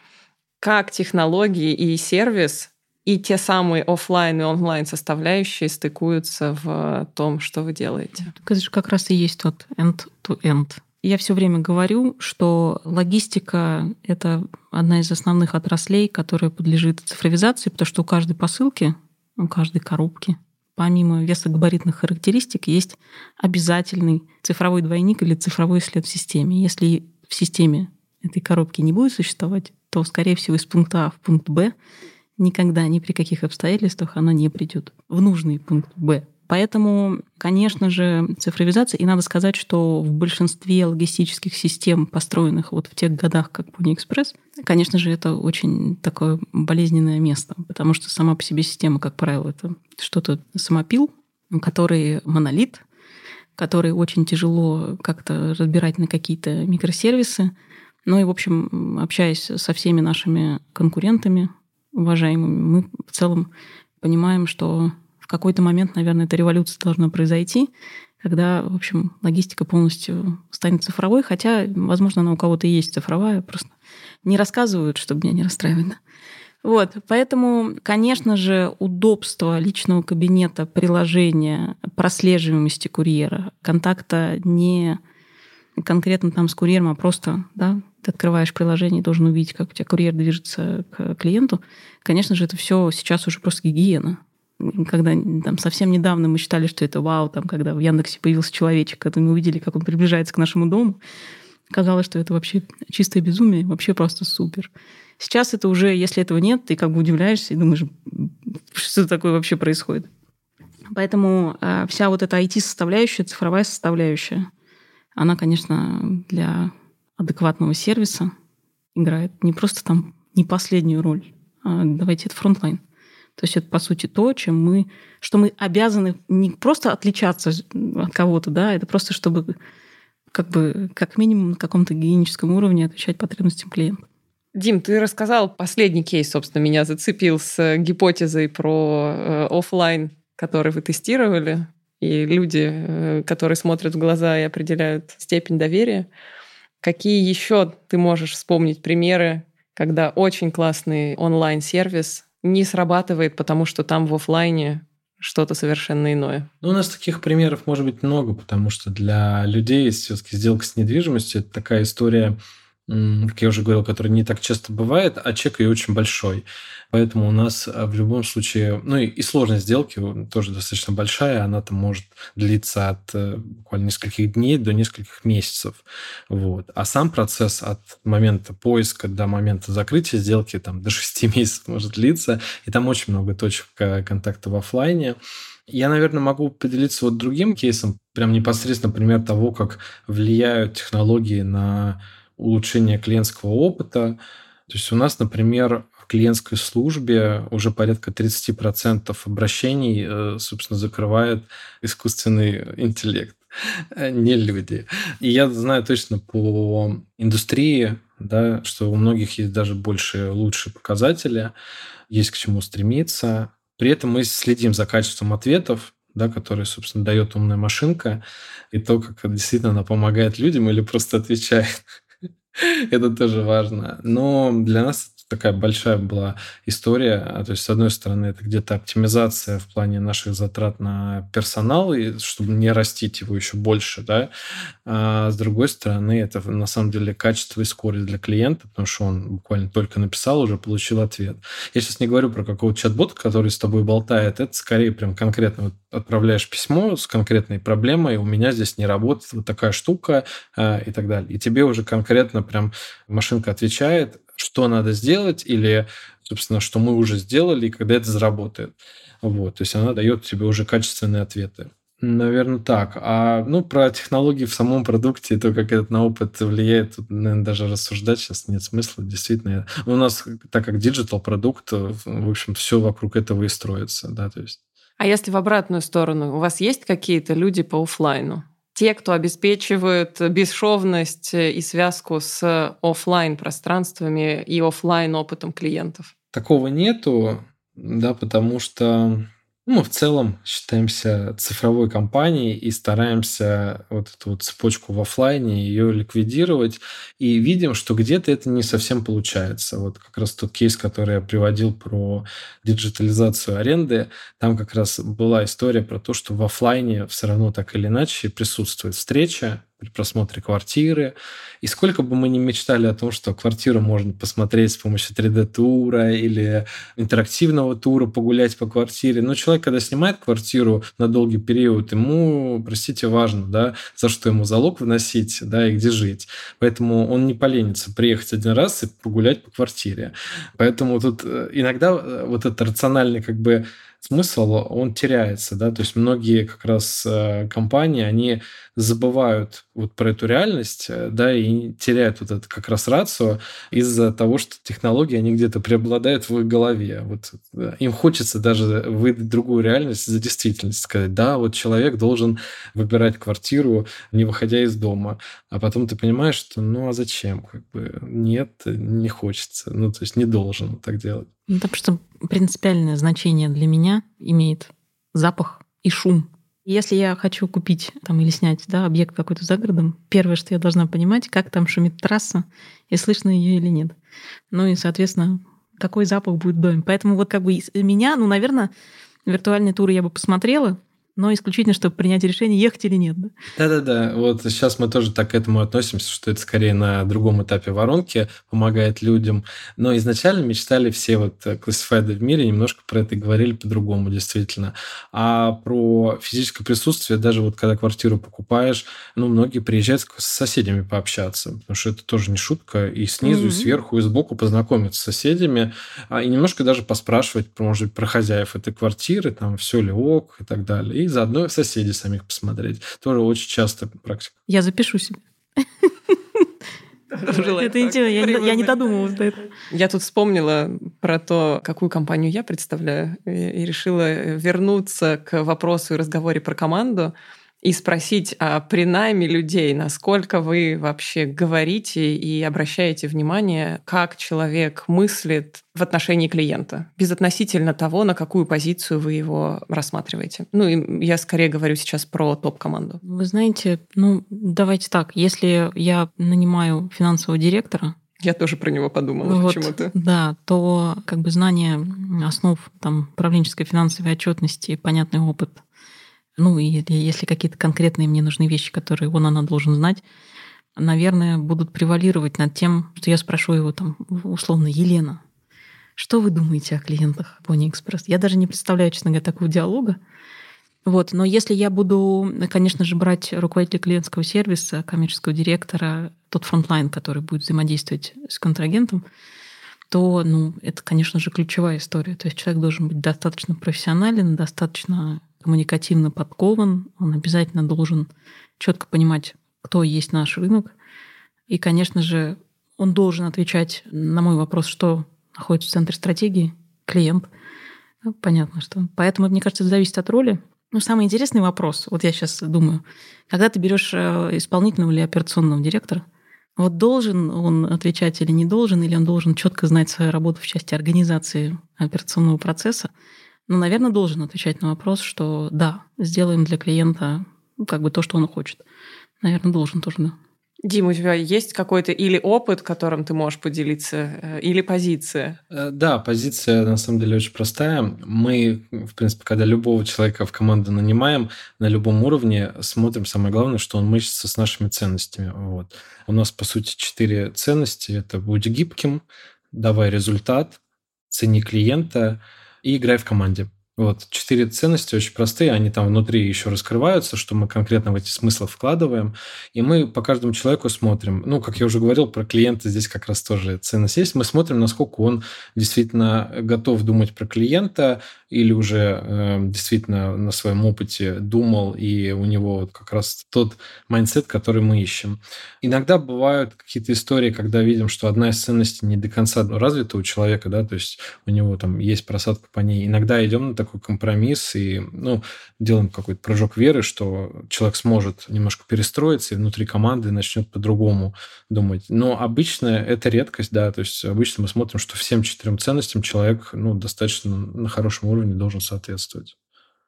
Как технологии и сервис и те самые офлайн и онлайн составляющие стыкуются в том, что вы делаете. Это же как раз и есть тот end-to-end. Я все время говорю, что логистика — это одна из основных отраслей, которая подлежит цифровизации, потому что у каждой посылки, у каждой коробки, помимо весогабаритных характеристик, есть обязательный цифровой двойник или цифровой след в системе. Если в системе этой коробки не будет существовать, то, скорее всего, из пункта А в пункт Б никогда ни при каких обстоятельствах она не придет в нужный пункт Б. Поэтому, конечно же, цифровизация, и надо сказать, что в большинстве логистических систем, построенных вот в тех годах, как Pony Express, конечно же, это очень такое болезненное место, потому что сама по себе система, как правило, это что-то самопил, который монолит, который очень тяжело как-то разбирать на какие-то микросервисы. Ну и, в общем, общаясь со всеми нашими конкурентами, уважаемыми, мы в целом понимаем, что в какой-то момент, наверное, эта революция должна произойти, когда, в общем, логистика полностью станет цифровой, хотя, возможно, она у кого-то и есть цифровая, просто не рассказывают, чтобы меня не расстраивать. Вот, поэтому, конечно же, удобство личного кабинета, приложения, прослеживаемости курьера, контакта не конкретно там с курьером, а просто, да, ты открываешь приложение должен увидеть, как у тебя курьер движется к клиенту. Конечно же, это все сейчас уже просто гигиена. Когда там совсем недавно мы считали, что это вау, там, когда в Яндексе появился человечек, когда мы увидели, как он приближается к нашему дому, казалось, что это вообще чистое безумие, вообще просто супер. Сейчас это уже, если этого нет, ты как бы удивляешься и думаешь, что такое вообще происходит. Поэтому э, вся вот эта IT-составляющая, цифровая составляющая, она, конечно, для адекватного сервиса играет не просто там не последнюю роль, а давайте это frontline. То есть это, по сути, то, чем мы, что мы обязаны не просто отличаться от кого-то, да, это просто чтобы как бы как минимум на каком-то гигиеническом уровне отвечать потребностям клиента. Дим, ты рассказал последний кейс, собственно, меня зацепил с гипотезой про э, офлайн, который вы тестировали, и люди, э, которые смотрят в глаза и определяют степень доверия. Какие еще ты можешь вспомнить примеры, когда очень классный онлайн-сервис не срабатывает, потому что там в офлайне что-то совершенно иное. Ну, у нас таких примеров может быть много, потому что для людей все-таки сделка с недвижимостью это такая история как я уже говорил, который не так часто бывает, а чек ее очень большой. Поэтому у нас а, в любом случае, ну и, и сложность сделки тоже достаточно большая, она там может длиться от э, буквально нескольких дней до нескольких месяцев. Вот. А сам процесс от момента поиска до момента закрытия сделки там до 6 месяцев может длиться, и там очень много точек э, контакта в офлайне. Я, наверное, могу поделиться вот другим кейсом, прям непосредственно пример того, как влияют технологии на улучшение клиентского опыта. То есть у нас, например, в клиентской службе уже порядка 30% обращений, э, собственно, закрывает искусственный интеллект, э, не люди. И я знаю точно по индустрии, да, что у многих есть даже больше лучшие показатели, есть к чему стремиться. При этом мы следим за качеством ответов, да, которые, собственно, дает умная машинка, и то, как действительно она помогает людям или просто отвечает Это тоже важно. Но для нас такая большая была история. А, то есть, с одной стороны, это где-то оптимизация в плане наших затрат на персонал, и чтобы не растить его еще больше, да. А с другой стороны, это на самом деле качество и скорость для клиента, потому что он буквально только написал, уже получил ответ. Я сейчас не говорю про какого-то чат-бота, который с тобой болтает, это скорее прям конкретно вот отправляешь письмо с конкретной проблемой, у меня здесь не работает вот такая штука э, и так далее. И тебе уже конкретно прям машинка отвечает, что надо сделать или, собственно, что мы уже сделали и когда это заработает. Вот, то есть она дает тебе уже качественные ответы. Наверное, так. А ну, про технологии в самом продукте, то, как этот на опыт влияет, тут, наверное, даже рассуждать сейчас нет смысла. Действительно, у нас, так как digital продукт, в общем, все вокруг этого и строится, да, то есть. А если в обратную сторону, у вас есть какие-то люди по офлайну? Те, кто обеспечивают бесшовность и связку с офлайн пространствами и офлайн опытом клиентов? Такого нету, да, потому что Мы в целом считаемся цифровой компанией и стараемся вот эту вот цепочку в офлайне ее ликвидировать. И видим, что где-то это не совсем получается. Вот как раз тот кейс, который я приводил про диджитализацию аренды, там как раз была история про то, что в офлайне все равно так или иначе присутствует встреча, при просмотре квартиры. И сколько бы мы ни мечтали о том, что квартиру можно посмотреть с помощью 3D-тура или интерактивного тура, погулять по квартире. Но человек, когда снимает квартиру на долгий период, ему, простите, важно, да, за что ему залог вносить, да, и где жить. Поэтому он не поленится приехать один раз и погулять по квартире. Поэтому тут э, иногда э, вот этот рациональный как бы смысл, он теряется, да, то есть многие как раз э, компании, они забывают вот про эту реальность, э, да, и теряют вот это как раз рацию из-за того, что технологии, они где-то преобладают в их голове. Вот им хочется даже выдать другую реальность за действительность, сказать, да, вот человек должен выбирать квартиру, не выходя из дома, а потом ты понимаешь, что ну а зачем, как бы нет, не хочется, ну то есть не должен так делать. Ну, потому что принципиальное значение для меня имеет запах и шум. Если я хочу купить там, или снять да, объект какой-то за городом, первое, что я должна понимать, как там шумит трасса, и слышно ее или нет. Ну и, соответственно, какой запах будет в доме. Поэтому вот как бы меня, ну, наверное, виртуальные туры я бы посмотрела, но исключительно, чтобы принять решение, ехать или нет. Да-да-да, вот сейчас мы тоже так к этому относимся, что это скорее на другом этапе воронки помогает людям. Но изначально мечтали все вот классифайды в мире, немножко про это говорили по-другому, действительно. А про физическое присутствие, даже вот когда квартиру покупаешь, ну, многие приезжают с соседями пообщаться, потому что это тоже не шутка, и снизу, mm-hmm. и сверху, и сбоку познакомиться с соседями, а, и немножко даже поспрашивать, может быть, про хозяев этой квартиры, там, все ли ок и так далее и заодно соседей самих посмотреть. Тоже очень часто практика. Я запишу себе. Это интересно, я не додумывалась до этого. Я тут вспомнила про то, какую компанию я представляю, и решила вернуться к вопросу и разговоре про команду и спросить о принайме людей, насколько вы вообще говорите и обращаете внимание, как человек мыслит в отношении клиента, безотносительно того, на какую позицию вы его рассматриваете. Ну, и я скорее говорю сейчас про топ-команду. Вы знаете, ну, давайте так, если я нанимаю финансового директора, я тоже про него подумала вот, почему-то. Да, то как бы знание основ там, управленческой финансовой отчетности, понятный опыт ну, и если какие-то конкретные мне нужны вещи, которые он, она должен знать, наверное, будут превалировать над тем, что я спрошу его там, условно, Елена, что вы думаете о клиентах Пони Экспресс? Я даже не представляю, честно говоря, такого диалога. Вот. Но если я буду, конечно же, брать руководителя клиентского сервиса, коммерческого директора, тот frontline, который будет взаимодействовать с контрагентом, то ну, это, конечно же, ключевая история. То есть человек должен быть достаточно профессионален, достаточно коммуникативно подкован, он обязательно должен четко понимать, кто есть наш рынок. И, конечно же, он должен отвечать на мой вопрос, что находится в центре стратегии, клиент. Ну, понятно, что. Поэтому, мне кажется, это зависит от роли. Ну, самый интересный вопрос, вот я сейчас думаю, когда ты берешь э, исполнительного или операционного директора, вот должен он отвечать или не должен, или он должен четко знать свою работу в части организации операционного процесса, ну, наверное, должен отвечать на вопрос, что да, сделаем для клиента ну, как бы то, что он хочет. Наверное, должен тоже, да. Дима, у тебя есть какой-то или опыт, которым ты можешь поделиться, э, или позиция? Э, да, позиция на самом деле очень простая. Мы, в принципе, когда любого человека в команду нанимаем, на любом уровне смотрим, самое главное, что он мычится с нашими ценностями. Вот. У нас, по сути, четыре ценности. Это «будь гибким», «давай результат», «цени клиента», и играй в команде. Вот, четыре ценности очень простые, они там внутри еще раскрываются, что мы конкретно в эти смыслы вкладываем, и мы по каждому человеку смотрим, ну, как я уже говорил, про клиента здесь как раз тоже ценность есть, мы смотрим, насколько он действительно готов думать про клиента, или уже э, действительно на своем опыте думал, и у него вот как раз тот mindset, который мы ищем. Иногда бывают какие-то истории, когда видим, что одна из ценностей не до конца развита у человека, да, то есть у него там есть просадка по ней. Иногда идем на такой компромисс и, ну, делаем какой-то прыжок веры, что человек сможет немножко перестроиться и внутри команды начнет по-другому думать. Но обычно это редкость, да, то есть обычно мы смотрим, что всем четырем ценностям человек, ну, достаточно на хорошем уровне должен соответствовать.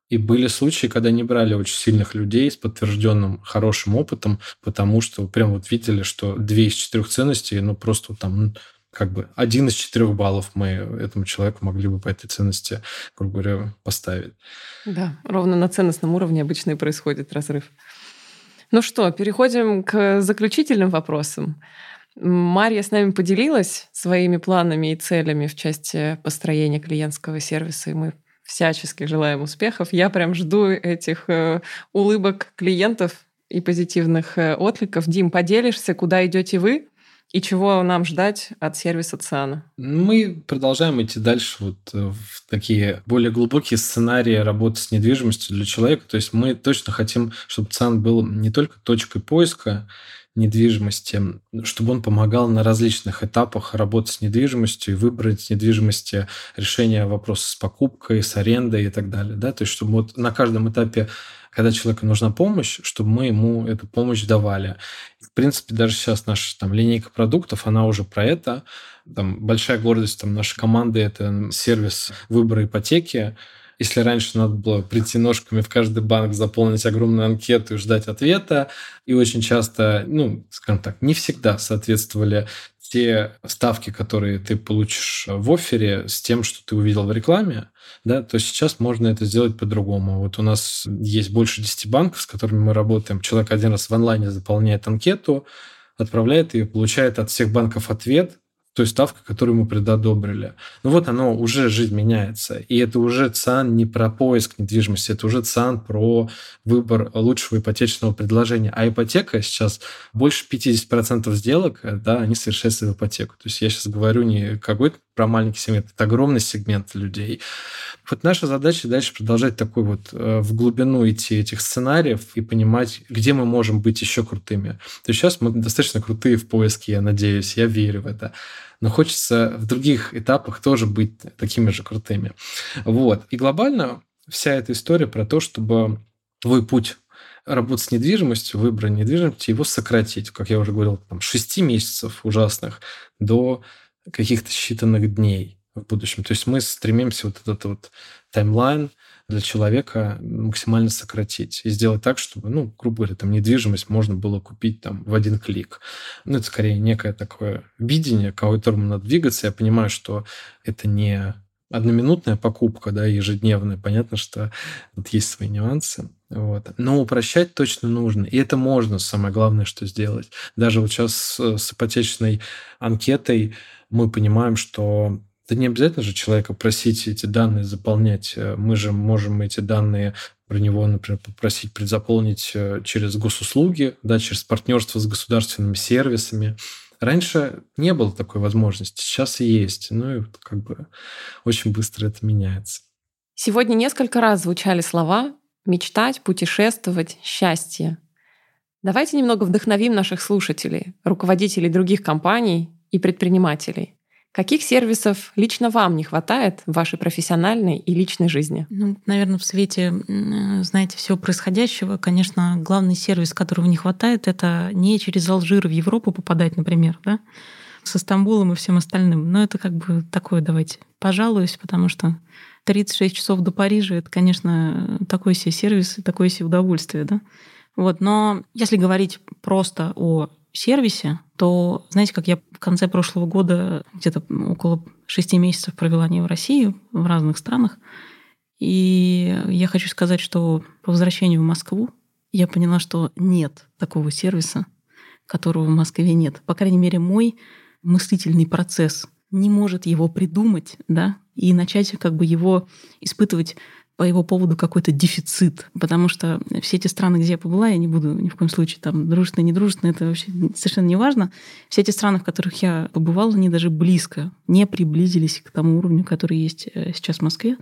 И были случаи, когда не брали очень сильных людей с подтвержденным хорошим опытом, потому что прям вот видели, что две из четырех ценностей, ну просто там как бы один из четырех баллов мы этому человеку могли бы по этой ценности, грубо говоря, поставить. Да, ровно на ценностном уровне обычно и происходит разрыв. Ну что, переходим к заключительным вопросам. Марья с нами поделилась своими планами и целями в части построения клиентского сервиса, и мы всячески желаем успехов. Я прям жду этих э, улыбок клиентов и позитивных э, откликов. Дим, поделишься, куда идете вы? И чего нам ждать от сервиса ЦИАНа? Мы продолжаем идти дальше вот э, в такие более глубокие сценарии работы с недвижимостью для человека. То есть мы точно хотим, чтобы ЦИАН был не только точкой поиска недвижимости, чтобы он помогал на различных этапах работы с недвижимостью и выбрать недвижимости, решение вопроса с покупкой, с арендой и так далее. Да? То есть чтобы вот на каждом этапе когда человеку нужна помощь, чтобы мы ему эту помощь давали. В принципе, даже сейчас наша там, линейка продуктов, она уже про это. Там, большая гордость там, нашей команды – это сервис выбора ипотеки. Если раньше надо было прийти ножками в каждый банк, заполнить огромную анкету и ждать ответа, и очень часто, ну, скажем так, не всегда соответствовали те ставки, которые ты получишь в офере с тем, что ты увидел в рекламе, да, то сейчас можно это сделать по-другому. Вот у нас есть больше 10 банков, с которыми мы работаем. Человек один раз в онлайне заполняет анкету, отправляет ее, получает от всех банков ответ, той ставкой, которую мы предодобрили. Ну вот оно, уже жизнь меняется. И это уже ЦАН не про поиск недвижимости, это уже ЦАН про выбор лучшего ипотечного предложения. А ипотека сейчас больше 50% сделок, да, они совершаются в ипотеку. То есть я сейчас говорю не какой-то про маленький сегмент, это огромный сегмент людей. Вот наша задача дальше продолжать такой вот э, в глубину идти этих сценариев и понимать, где мы можем быть еще крутыми. То есть сейчас мы достаточно крутые в поиске, я надеюсь, я верю в это но хочется в других этапах тоже быть такими же крутыми. Вот. И глобально вся эта история про то, чтобы твой путь работать с недвижимостью, выбора недвижимости, его сократить, как я уже говорил, там, 6 месяцев ужасных до каких-то считанных дней в будущем. То есть мы стремимся вот этот вот таймлайн для человека максимально сократить и сделать так, чтобы, ну, грубо говоря, там недвижимость можно было купить там в один клик. Ну, это скорее некое такое видение, к которому надо двигаться. Я понимаю, что это не одноминутная покупка, да, ежедневная. Понятно, что тут есть свои нюансы. Вот. Но упрощать точно нужно. И это можно, самое главное, что сделать. Даже вот сейчас с ипотечной анкетой мы понимаем, что да не обязательно же человека просить эти данные заполнять. Э, мы же можем эти данные про него, например, попросить предзаполнить э, через госуслуги, да, через партнерство с государственными сервисами. Раньше не было такой возможности, сейчас и есть. Ну и как бы очень быстро это меняется. Сегодня несколько раз звучали слова «мечтать», «путешествовать», «счастье». Давайте немного вдохновим наших слушателей, руководителей других компаний и предпринимателей. Каких сервисов лично вам не хватает в вашей профессиональной и личной жизни? Ну, наверное, в свете, знаете, всего происходящего, конечно, главный сервис, которого не хватает, это не через Алжир в Европу попадать, например, да, со Стамбулом и всем остальным. Но это как бы такое, давайте, пожалуюсь, потому что 36 часов до Парижа — это, конечно, такой себе сервис и такое себе удовольствие, да. Вот, но если говорить просто о сервисе, то, знаете, как я в конце прошлого года где-то около шести месяцев провела не в России, в разных странах, и я хочу сказать, что по возвращению в Москву я поняла, что нет такого сервиса, которого в Москве нет. По крайней мере, мой мыслительный процесс не может его придумать, да, и начать как бы его испытывать по его поводу какой-то дефицит, потому что все эти страны, где я побыла, я не буду ни в коем случае там дружественные, недружественные, это вообще совершенно не важно. Все эти страны, в которых я побывала, они даже близко не приблизились к тому уровню, который есть э, сейчас в Москве.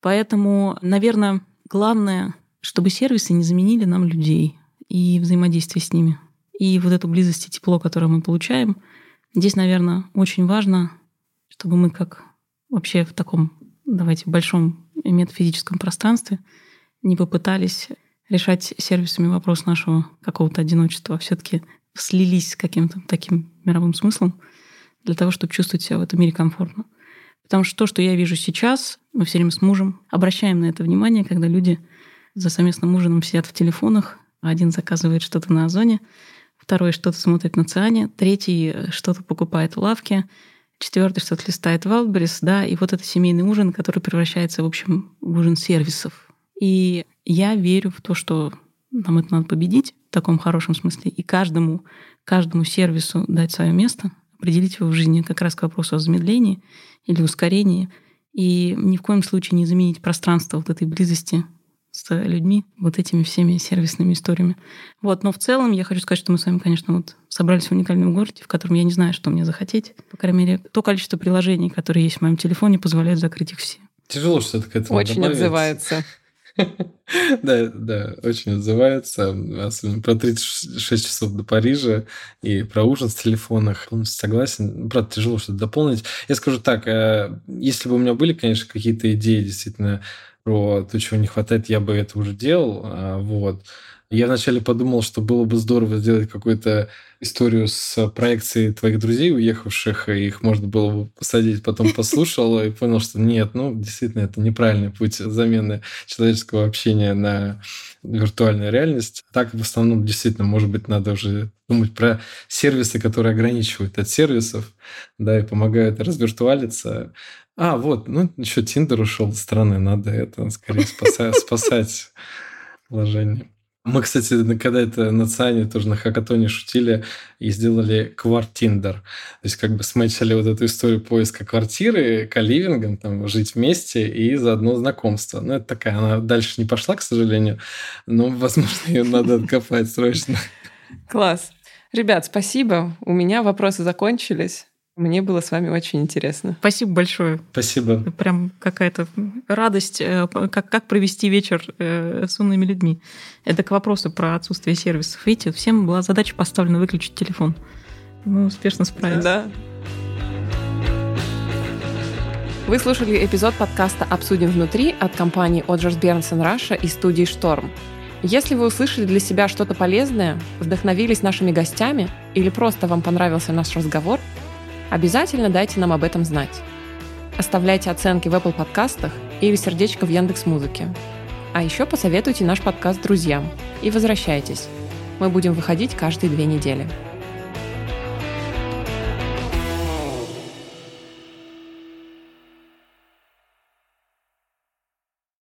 Поэтому, наверное, главное, чтобы сервисы не заменили нам людей и взаимодействие с ними. И вот эту близость и тепло, которое мы получаем, здесь, наверное, очень важно, чтобы мы как вообще в таком, давайте, большом метафизическом пространстве не попытались решать сервисами вопрос нашего какого-то одиночества, а все-таки слились с каким-то таким мировым смыслом для того, чтобы чувствовать себя в этом мире комфортно. Потому что то, что я вижу сейчас, мы все время с мужем обращаем на это внимание, когда люди за совместным ужином сидят в телефонах, один заказывает что-то на Озоне, второй что-то смотрит на Циане, третий что-то покупает в лавке, четвертый что-то листает в Wildberries, да, и вот это семейный ужин, который превращается, в общем, в ужин сервисов. И я верю в то, что нам это надо победить в таком хорошем смысле, и каждому, каждому сервису дать свое место, определить его в жизни как раз к вопросу о замедлении или ускорении, и ни в коем случае не заменить пространство вот этой близости с людьми, вот этими всеми сервисными историями. Вот, но в целом я хочу сказать, что мы с вами, конечно, вот собрались в уникальном городе, в котором я не знаю, что мне захотеть. По крайней мере, то количество приложений, которые есть в моем телефоне, позволяет закрыть их все. Тяжело что-то к этому Очень добавить. отзывается. Да, да, очень отзывается. Особенно про 36 часов до Парижа и про ужин с телефонах. Полностью согласен. Правда, тяжело что-то дополнить. Я скажу так, э, если бы у меня были, конечно, какие-то идеи действительно про то, чего не хватает, я бы это уже делал. А, вот. Я вначале подумал, что было бы здорово сделать какую-то историю с проекцией твоих друзей, уехавших, и их можно было бы посадить, потом послушал и понял, что нет, ну, действительно, это неправильный путь замены человеческого общения на виртуальную реальность. Так, в основном, действительно, может быть, надо уже думать про сервисы, которые ограничивают от сервисов, да, и помогают развиртуалиться. А, вот, ну, еще Тиндер ушел с страны, надо это скорее спасать, спасать положение. Мы, кстати, когда это на Циане тоже на хакатоне шутили и сделали квартиндер. То есть как бы смычили вот эту историю поиска квартиры, каливингом, там, жить вместе и заодно знакомство. Ну, это такая, она дальше не пошла, к сожалению, но, возможно, ее надо откопать срочно. Класс. Ребят, спасибо. У меня вопросы закончились. Мне было с вами очень интересно. Спасибо большое. Спасибо. Прям какая-то радость, э, как, как провести вечер э, с умными людьми. Это к вопросу про отсутствие сервисов. Видите, всем была задача поставлена выключить телефон. Мы успешно справились. Да. Вы слушали эпизод подкаста «Обсудим внутри» от компании Оджерс Бернсон Раша и студии «Шторм». Если вы услышали для себя что-то полезное, вдохновились нашими гостями или просто вам понравился наш разговор – Обязательно дайте нам об этом знать. Оставляйте оценки в Apple подкастах или сердечко в Яндекс Музыке. А еще посоветуйте наш подкаст друзьям и возвращайтесь. Мы будем выходить каждые две недели.